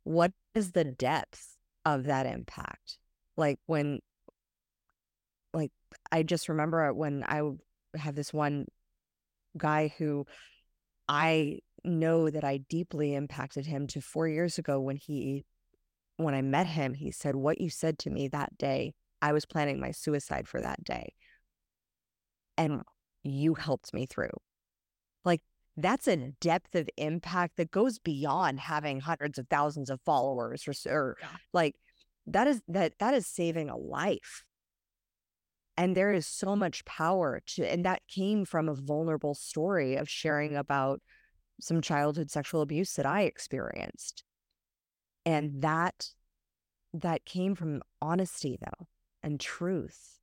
what is the depth of that impact? Like when, like I just remember when I have this one guy who I know that I deeply impacted him to four years ago when he, when I met him, he said, What you said to me that day, I was planning my suicide for that day. And you helped me through. Like, that's a depth of impact that goes beyond having hundreds of thousands of followers or, or like that is that that is saving a life and there is so much power to and that came from a vulnerable story of sharing about some childhood sexual abuse that I experienced. And that that came from honesty though and truth.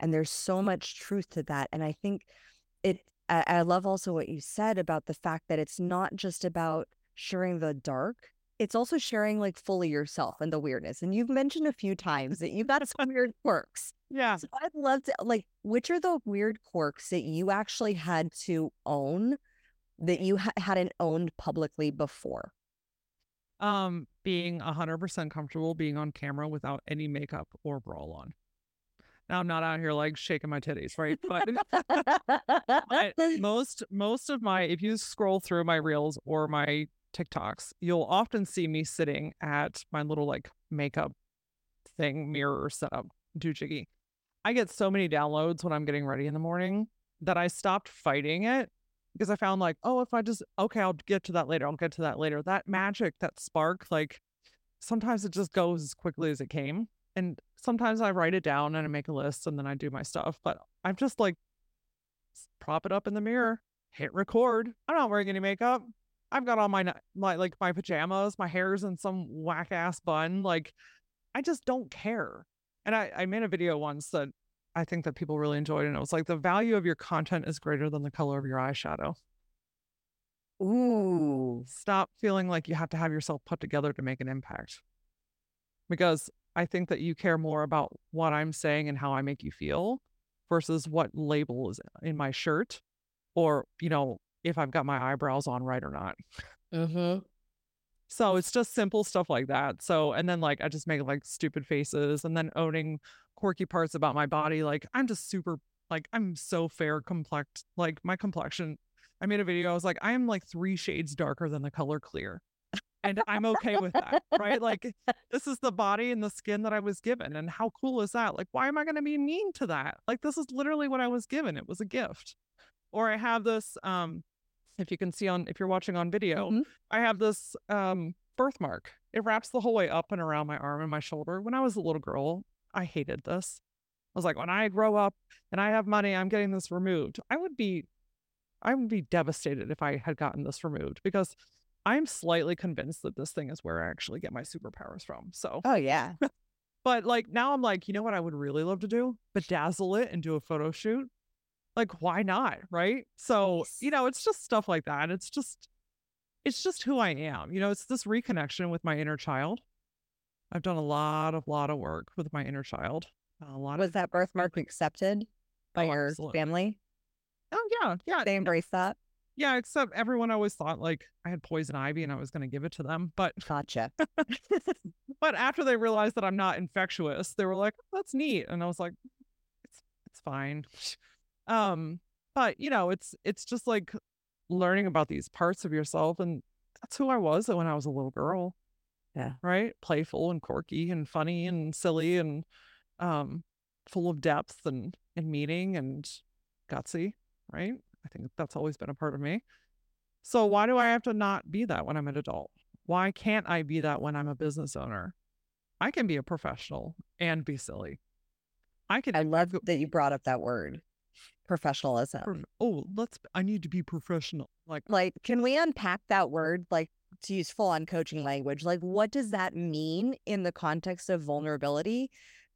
And there's so much truth to that. And I think it I, I love also what you said about the fact that it's not just about sharing the dark, it's also sharing like fully yourself and the weirdness. And you've mentioned a few times that you've got some weird quirks. Yeah. So I'd love to like, which are the weird quirks that you actually had to own that you ha- hadn't owned publicly before? Um, being hundred percent comfortable being on camera without any makeup or bra on. Now I'm not out here like shaking my titties, right? But I, most most of my if you scroll through my reels or my TikToks, you'll often see me sitting at my little like makeup thing mirror setup, do jiggy. I get so many downloads when I'm getting ready in the morning that I stopped fighting it because I found like, oh, if I just, okay, I'll get to that later. I'll get to that later. That magic, that spark, like sometimes it just goes as quickly as it came. And sometimes I write it down and I make a list and then I do my stuff. But I'm just like, prop it up in the mirror, hit record. I'm not wearing any makeup. I've got on my my like my pajamas, my hair's in some whack ass bun. Like, I just don't care. And I I made a video once that I think that people really enjoyed, and it was like the value of your content is greater than the color of your eyeshadow. Ooh. Stop feeling like you have to have yourself put together to make an impact. Because I think that you care more about what I'm saying and how I make you feel versus what label is in my shirt or, you know, if I've got my eyebrows on right or not. Mm-hmm. So it's just simple stuff like that. So, and then like I just make like stupid faces and then owning quirky parts about my body. Like I'm just super, like I'm so fair complex. Like my complexion, I made a video. I was like, I am like three shades darker than the color clear. And I'm okay with that, right? Like, this is the body and the skin that I was given. And how cool is that? Like, why am I going to be mean to that? Like, this is literally what I was given. It was a gift. Or I have this, um, if you can see on, if you're watching on video, Mhm. I have this um, birthmark. It wraps the whole way up and around my arm and my shoulder. When I was a little girl, I hated this. I was like, when I grow up and I have money, I'm getting this removed. I would be, I would be devastated if I had gotten this removed because I'm slightly convinced that this thing is where I actually get my superpowers from. So, Oh yeah. but like now I'm like, you know what I would really love to do? Bedazzle it and do a photo shoot. Like, why not? Right. So, Nice. you know, it's just stuff like that. It's just, it's just who I am. You know, it's this reconnection with my inner child. I've done a lot of lot of work with my inner child. A lot Was of that birthmark accepted by Oh, your absolutely. family? oh yeah, yeah, They embrace that? yeah. Except everyone always thought like I had poison ivy and I was going to give it to them, but Gotcha. but after they realized that I'm not infectious, they were like, "Oh, "That's neat," and I was like, "It's it's fine." Um, but you know, it's it's just like learning about these parts of yourself, and that's who I was when I was a little girl. Yeah. Right, playful and quirky and funny and silly and um, full of depth and and meaning and gutsy. Right, I think that's always been a part of me. So why do I have to not be that when I'm an adult? Why can't I be that when I'm a business owner? I can be a professional and be silly. I can I love that you brought up that word, professionalism. prof- oh, let's I need to be professional. Like Like, can we unpack that word? Like, to use full on coaching language, like, what does that mean in the context of vulnerability?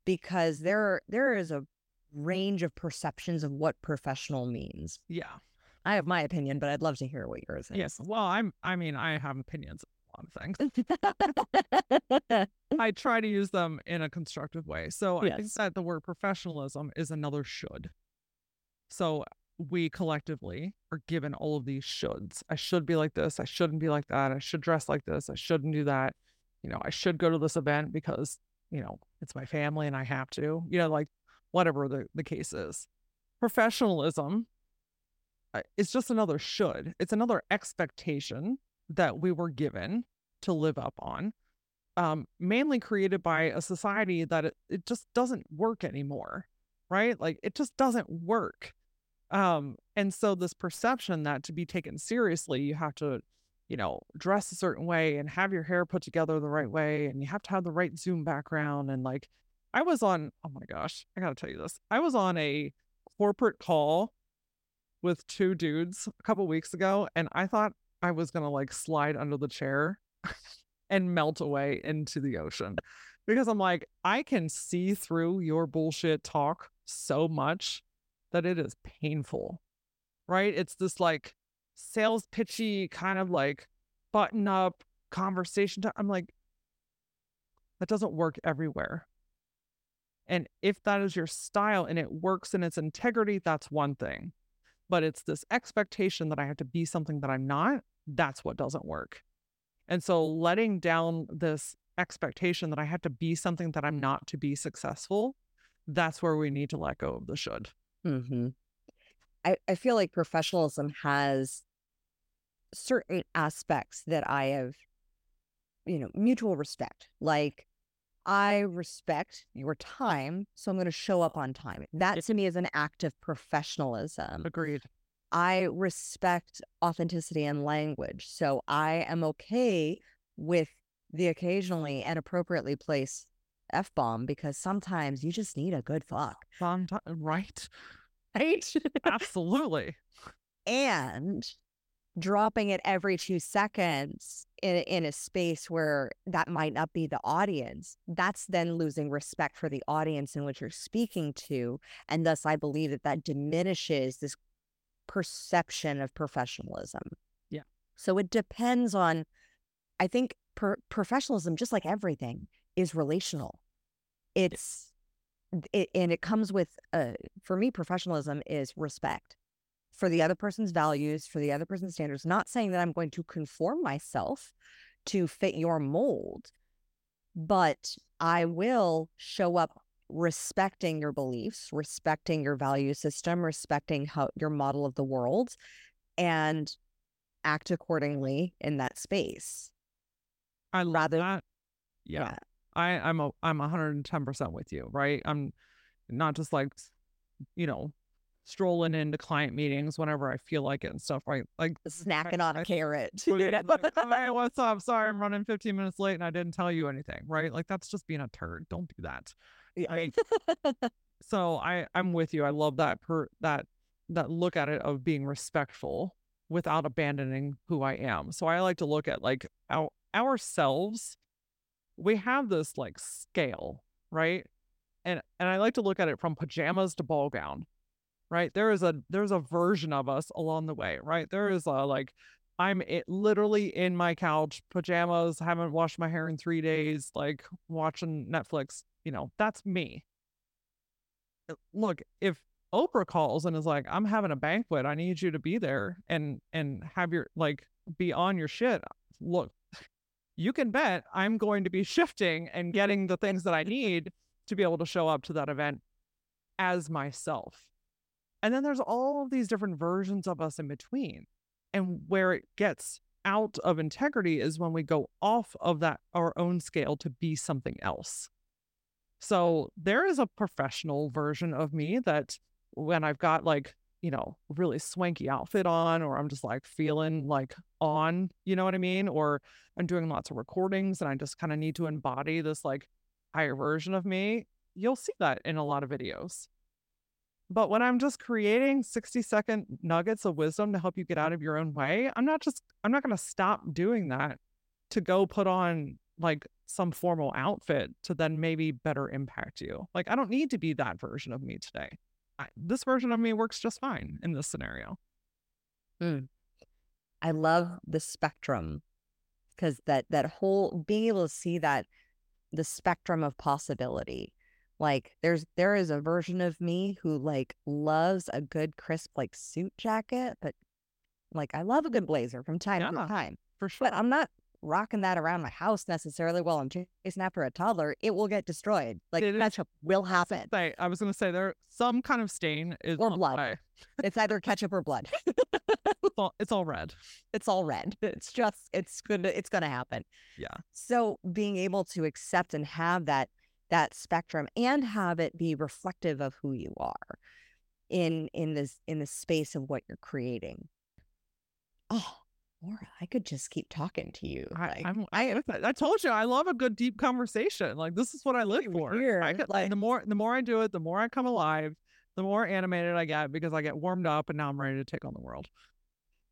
Because there, there is a range of perceptions of what professional means. yeah. I have my opinion, but I'd love to hear what yours is. Yes. Well, I'm I mean, I have opinions on a lot of things. I try to use them in a constructive way. So I think that the word professionalism is another should. So we collectively are given all of these shoulds. I should be like this. I shouldn't be like that. I should dress like this. I shouldn't do that. You know, I should go to this event because, you know, it's my family and I have to, you know, like whatever the, the case is. Professionalism uh, is just another should. It's another expectation that we were given to live up on um, mainly created by a society that it, it just doesn't work anymore, right? Like it just doesn't work. Um, and so this perception that to be taken seriously, you have to, you know, dress a certain way and have your hair put together the right way, and you have to have the right Zoom background. And like, I was on, oh my gosh, I gotta tell you this. I was on a corporate call with two dudes a couple weeks ago, and I thought I was gonna like slide under the chair and melt away into the ocean because I'm like, I can see through your bullshit talk so much that it is painful, right? It's this like sales pitchy kind of like button up conversation. i I'm like, that doesn't work everywhere. And if that is your style and it works in its integrity, that's one thing. But it's this expectation that I have to be something that I'm not. That's what doesn't work. And so letting down this expectation that I have to be something that I'm not to be successful, that's where we need to let go of the should. Hmm I, I feel like professionalism has certain aspects that I have, you know, mutual respect. Like, I respect your time, so I'm going to show up on time. That to me is an act of professionalism. Agreed. I respect authenticity and language. So I am okay with the occasionally and appropriately placed f bomb because sometimes you just need a good fuck, Someti- right? Right? Absolutely. and dropping it every two seconds in, in a space where that might not be the audience, that's then losing respect for the audience in which you're speaking to. And thus, I believe that that diminishes this perception of professionalism. Yeah. So it depends on, I think per- professionalism, just like everything, is relational. It's, it, and it comes with, uh, for me, professionalism is respect for the other person's values, for the other person's standards. Not saying that I'm going to conform myself to fit your mold, but I will show up respecting your beliefs, respecting your value system, respecting how your model of the world, and act accordingly in that space. I love Rather- that. Yeah. I, I'm a I'm hundred and ten percent with you, right? I'm not just like you know, strolling into client meetings whenever I feel like it and stuff, right? Like Snacking on I- a carrot. like, hey, what's up? Sorry, I'm running 15 minutes late and I didn't tell you anything, right? Like that's just being a turd. Don't do that. I, so I I'm with you. I love that per that that look at it of being respectful without abandoning who I am. So I like to look at like our ourselves. We have this like scale, right? And and I like to look at it from pajamas to ball gown. Right? There is a there's a version of us along the way, right? There is a like I'm it, literally in my couch, pajamas, haven't washed my hair in 3 days, like watching Netflix, you know, that's me. Uh, Look, if Oprah calls and is like, "I'm having a banquet. I need you to be there and and have your like be on your shit." Look, you can bet I'm going to be shifting and getting the things that I need to be able to show up to that event as myself. And then there's all of these different versions of us in between. And where it gets out of integrity is when we go off of that our own scale to be something else. So there is a professional version of me that when I've got like, you know, really swanky outfit on, or I'm just like feeling like on, you know what I mean? Or I'm doing lots of recordings and I just kind of need to embody this like higher version of me, you'll see that in a lot of videos. But when I'm just creating 60 second nuggets of wisdom to help you get out of your own way, I'm not just, I'm not going to stop doing that to go put on like some formal outfit to then maybe better impact you. Like, I don't need to be that version of me today. I, this version of me works just fine in this scenario. Hmm. I love the spectrum because that that whole being able to see that the spectrum of possibility. Like there's there is a version of me who like loves a good crisp like suit jacket, but like I love a good blazer from time Yeah. to time. For sure. But I'm not rocking that around my house necessarily while I'm chasing after a toddler. It will get destroyed. Like It is- that's what will happen. Say, I was going to say there some kind of stain is Or blood. It's either ketchup or blood. It's all, it's all red. it's all red. It's just it's gonna it's gonna happen. Yeah. So being able to accept and have that that spectrum and have it be reflective of who you are in in this in the space of what you're creating. Oh, Laura, I could just keep talking to you. I, like, I, I told you I love a good deep conversation. Like this is what I live for. I here, like- the more the more I do it, the more I come alive, the more animated I get because I get warmed up and now I'm ready to take on the world.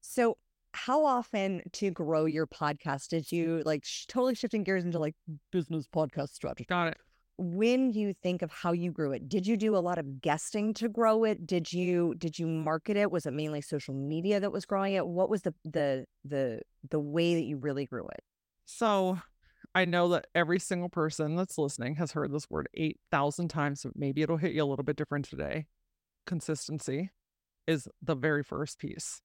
so how often to grow your podcast did you like sh- totally shifting gears into like business podcast strategy? Got it. When you think of how you grew it did you do a lot of guesting to grow it did you did you market it was it mainly social media that was growing it what was the the the the way that you really grew it So I know that every single person that's listening has heard this word 8,000 times. So maybe it'll hit you a little bit different today. Consistency is the very first piece.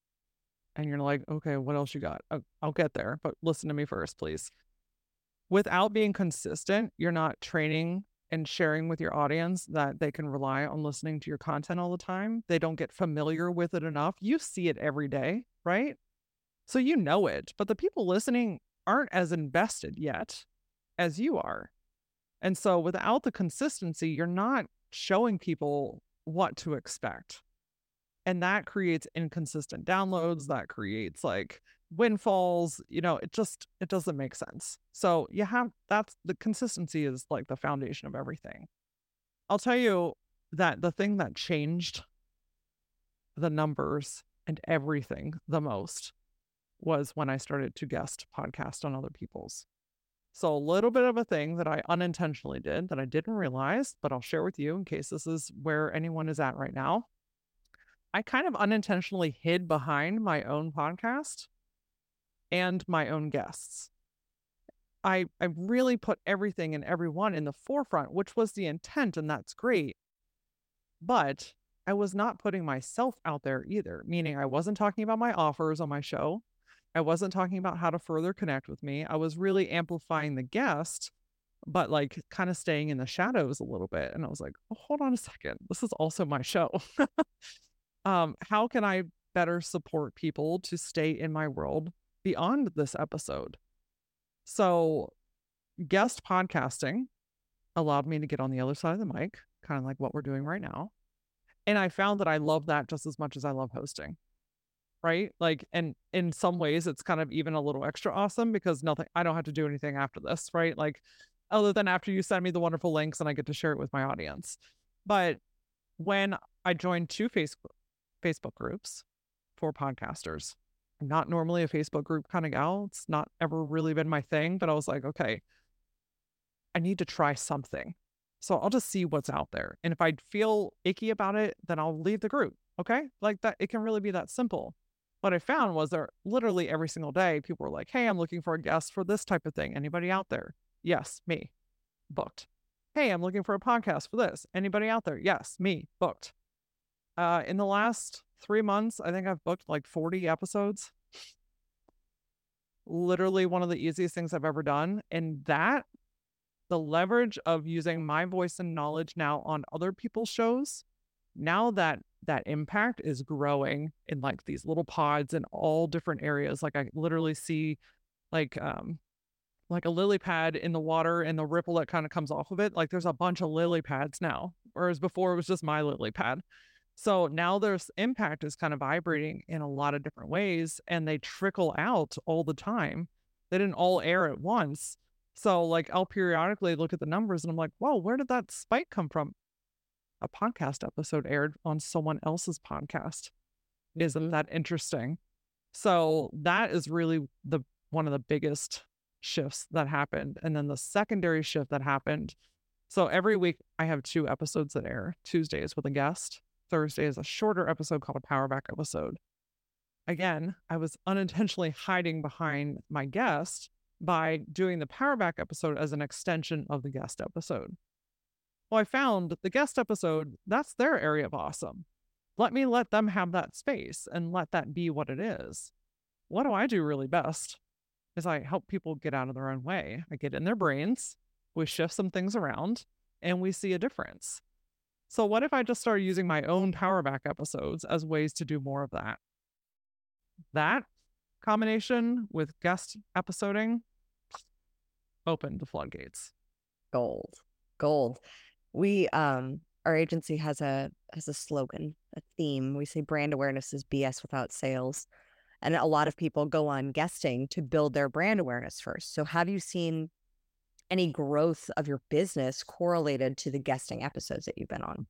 And you're like, okay, what else you got? I'll, I'll get there, but listen to me first, please. Without being consistent, you're not training and sharing with your audience that they can rely on listening to your content all the time. They don't get familiar with it enough. You see it every day, right? So you know it, but the people listening aren't as invested yet as you are. And so without the consistency, you're not showing people what to expect. And that creates inconsistent downloads. That creates like windfalls, you know, it just it doesn't make sense. So you have that's the consistency is like the foundation of everything. I'll tell you that the thing that changed the numbers and everything the most was when I started to guest podcast on other people's. So, a little bit of a thing that I unintentionally did that I didn't realize, but I'll share with you in case this is where anyone is at right now. I kind of unintentionally hid behind my own podcast and my own guests. I I really put everything and everyone in the forefront, which was the intent, and that's great. But I was not putting myself out there either, meaning I wasn't talking about my offers on my show. I wasn't talking about how to further connect with me. I was really amplifying the guest, but like kind of staying in the shadows a little bit. And I was like, oh, hold on a second. This is also my show. um, how can I better support people to stay in my world beyond this episode? So, guest podcasting allowed me to get on the other side of the mic, kind of like what we're doing right now. And I found that I love that just as much as I love hosting right? Like, and in some ways, it's kind of even a little extra awesome because nothing, I don't have to do anything after this, right? Like, other than after you send me the wonderful links and I get to share it with my audience. But when I joined two Facebook Facebook groups for podcasters, Not normally a Facebook group kind of gal. It's not ever really been my thing, but I was like, okay, I need to try something. So I'll just see what's out there. And if I feel icky about it, then I'll leave the group. Okay. Like that, it can really be that simple what I found was there literally every single day, people were like, Hey, I'm looking for a guest for this type of thing. Anybody out there? Yes, me. Booked. Hey, I'm looking for a podcast for this. Anybody out there? Yes, me. Booked. Uh, in the last three months, I think I've booked like 40 episodes. Literally one of the easiest things I've ever done. And that, the leverage of using my voice and knowledge now on other people's shows, now that that impact is growing in like these little pods in all different areas. Like I literally see like um like a lily pad in the water and the ripple that kind of comes off of it. Like there's a bunch of lily pads now. Whereas before it was just my lily pad. So now there's impact is kind of vibrating in a lot of different ways and they trickle out all the time. They didn't all air at once. So like I'll periodically look at the numbers and I'm like, whoa, where did that spike come from? a podcast episode aired on someone else's podcast. Isn't mm-hmm. that interesting? So that is really the one of the biggest shifts that happened. And then the secondary shift that happened. So every week I have two episodes that air. Tuesdays with a guest. Thursday is a shorter episode called a power back episode. Again, I was unintentionally hiding behind my guest by doing the power back episode as an extension of the guest episode. Well, I found the guest episode, that's their area of awesome. Let me let them have that space and let that be what it is. What do I do really best? Is I help people get out of their own way. I get in their brains, we shift some things around, and we see a difference. So, what if I just started using my own power back episodes as ways to do more of that? That combination with guest episoding opened the floodgates. Gold. Gold we um our agency has a has a slogan, a theme. We say brand awareness is BS without sales. And a lot of people go on guesting to build their brand awareness first. So have you seen any growth of your business correlated to the guesting episodes that you've been on?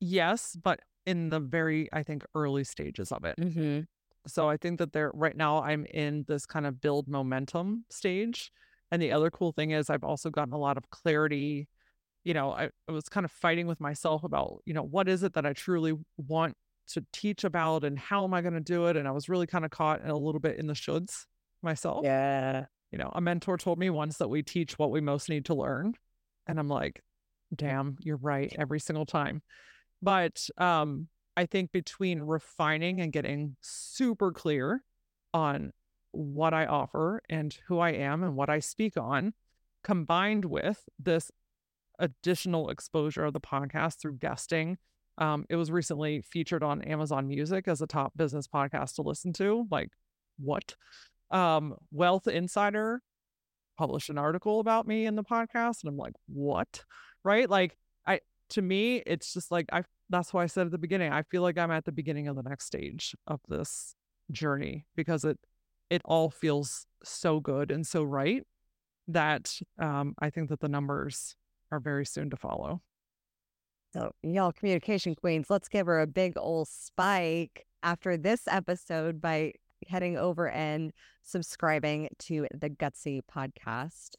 Yes, but in the very, I think, early stages of it. Mm-hmm. So I think that there right now I'm in this kind of build momentum stage. And the other cool thing is I've also gotten a lot of clarity you know, I, I was kind of fighting with myself about, you know, what is it that I truly want to teach about and how am I going to do it? And I was really kind of caught a little bit in the shoulds myself. Yeah. You know, a mentor told me once that we teach what we most need to learn. And I'm like, damn, you're right every single time. But um, I think between refining and getting super clear on what I offer and who I am and what I speak on, combined with this additional exposure of the podcast through guesting. Um, it was recently featured on Amazon Music as a top business podcast to listen to. Like, what? Um, Wealth Insider published an article about me in the podcast, and I'm like, what? Right? Like, I to me, it's just like I. That's why I said at the beginning. I feel like I'm at the beginning of the next stage of this journey because it it all feels so good and so right that um, I think that the numbers are very soon to follow. So, y'all, communication queens, let's give her a big old spike after this episode by heading over and subscribing to the Gutsy podcast.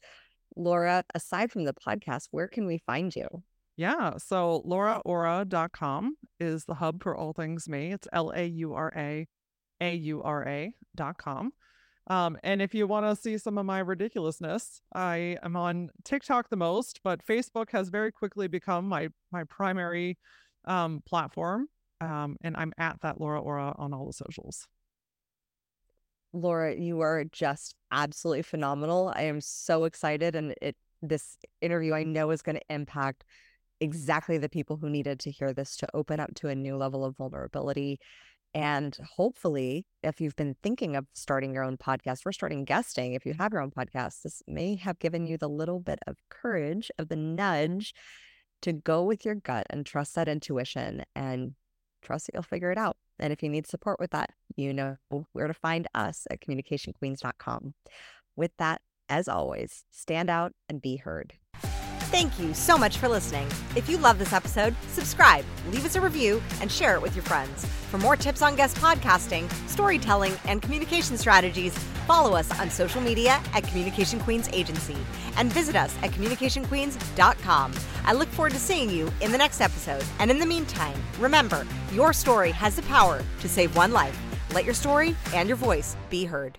Laura, aside from the podcast, where can we find you? Yeah. So lauraura.com is the hub for all things me. It's L A U R A A U R A dot com. Um, and if you want to see some of my ridiculousness, I am on TikTok the most, but Facebook has very quickly become my my primary um, platform. Um, and I'm at that Laura Aura on all the socials. Laura, you are just absolutely phenomenal. I am so excited, and it this interview I know is going to impact exactly the people who needed to hear this to open up to a new level of vulnerability. And hopefully, if you've been thinking of starting your own podcast or starting guesting, if you have your own podcast, this may have given you the little bit of courage, of the nudge to go with your gut and trust that intuition and trust that you'll figure it out. And if you need support with that, you know where to find us at communicationqueens.com. With that, as always, stand out and be heard. Thank you so much for listening. If you love this episode, subscribe, leave us a review, and share it with your friends. For more tips on guest podcasting, storytelling, and communication strategies, follow us on social media at Communication Queens Agency and visit us at communicationqueens.com. I look forward to seeing you in the next episode. And in the meantime, remember your story has the power to save one life. Let your story and your voice be heard.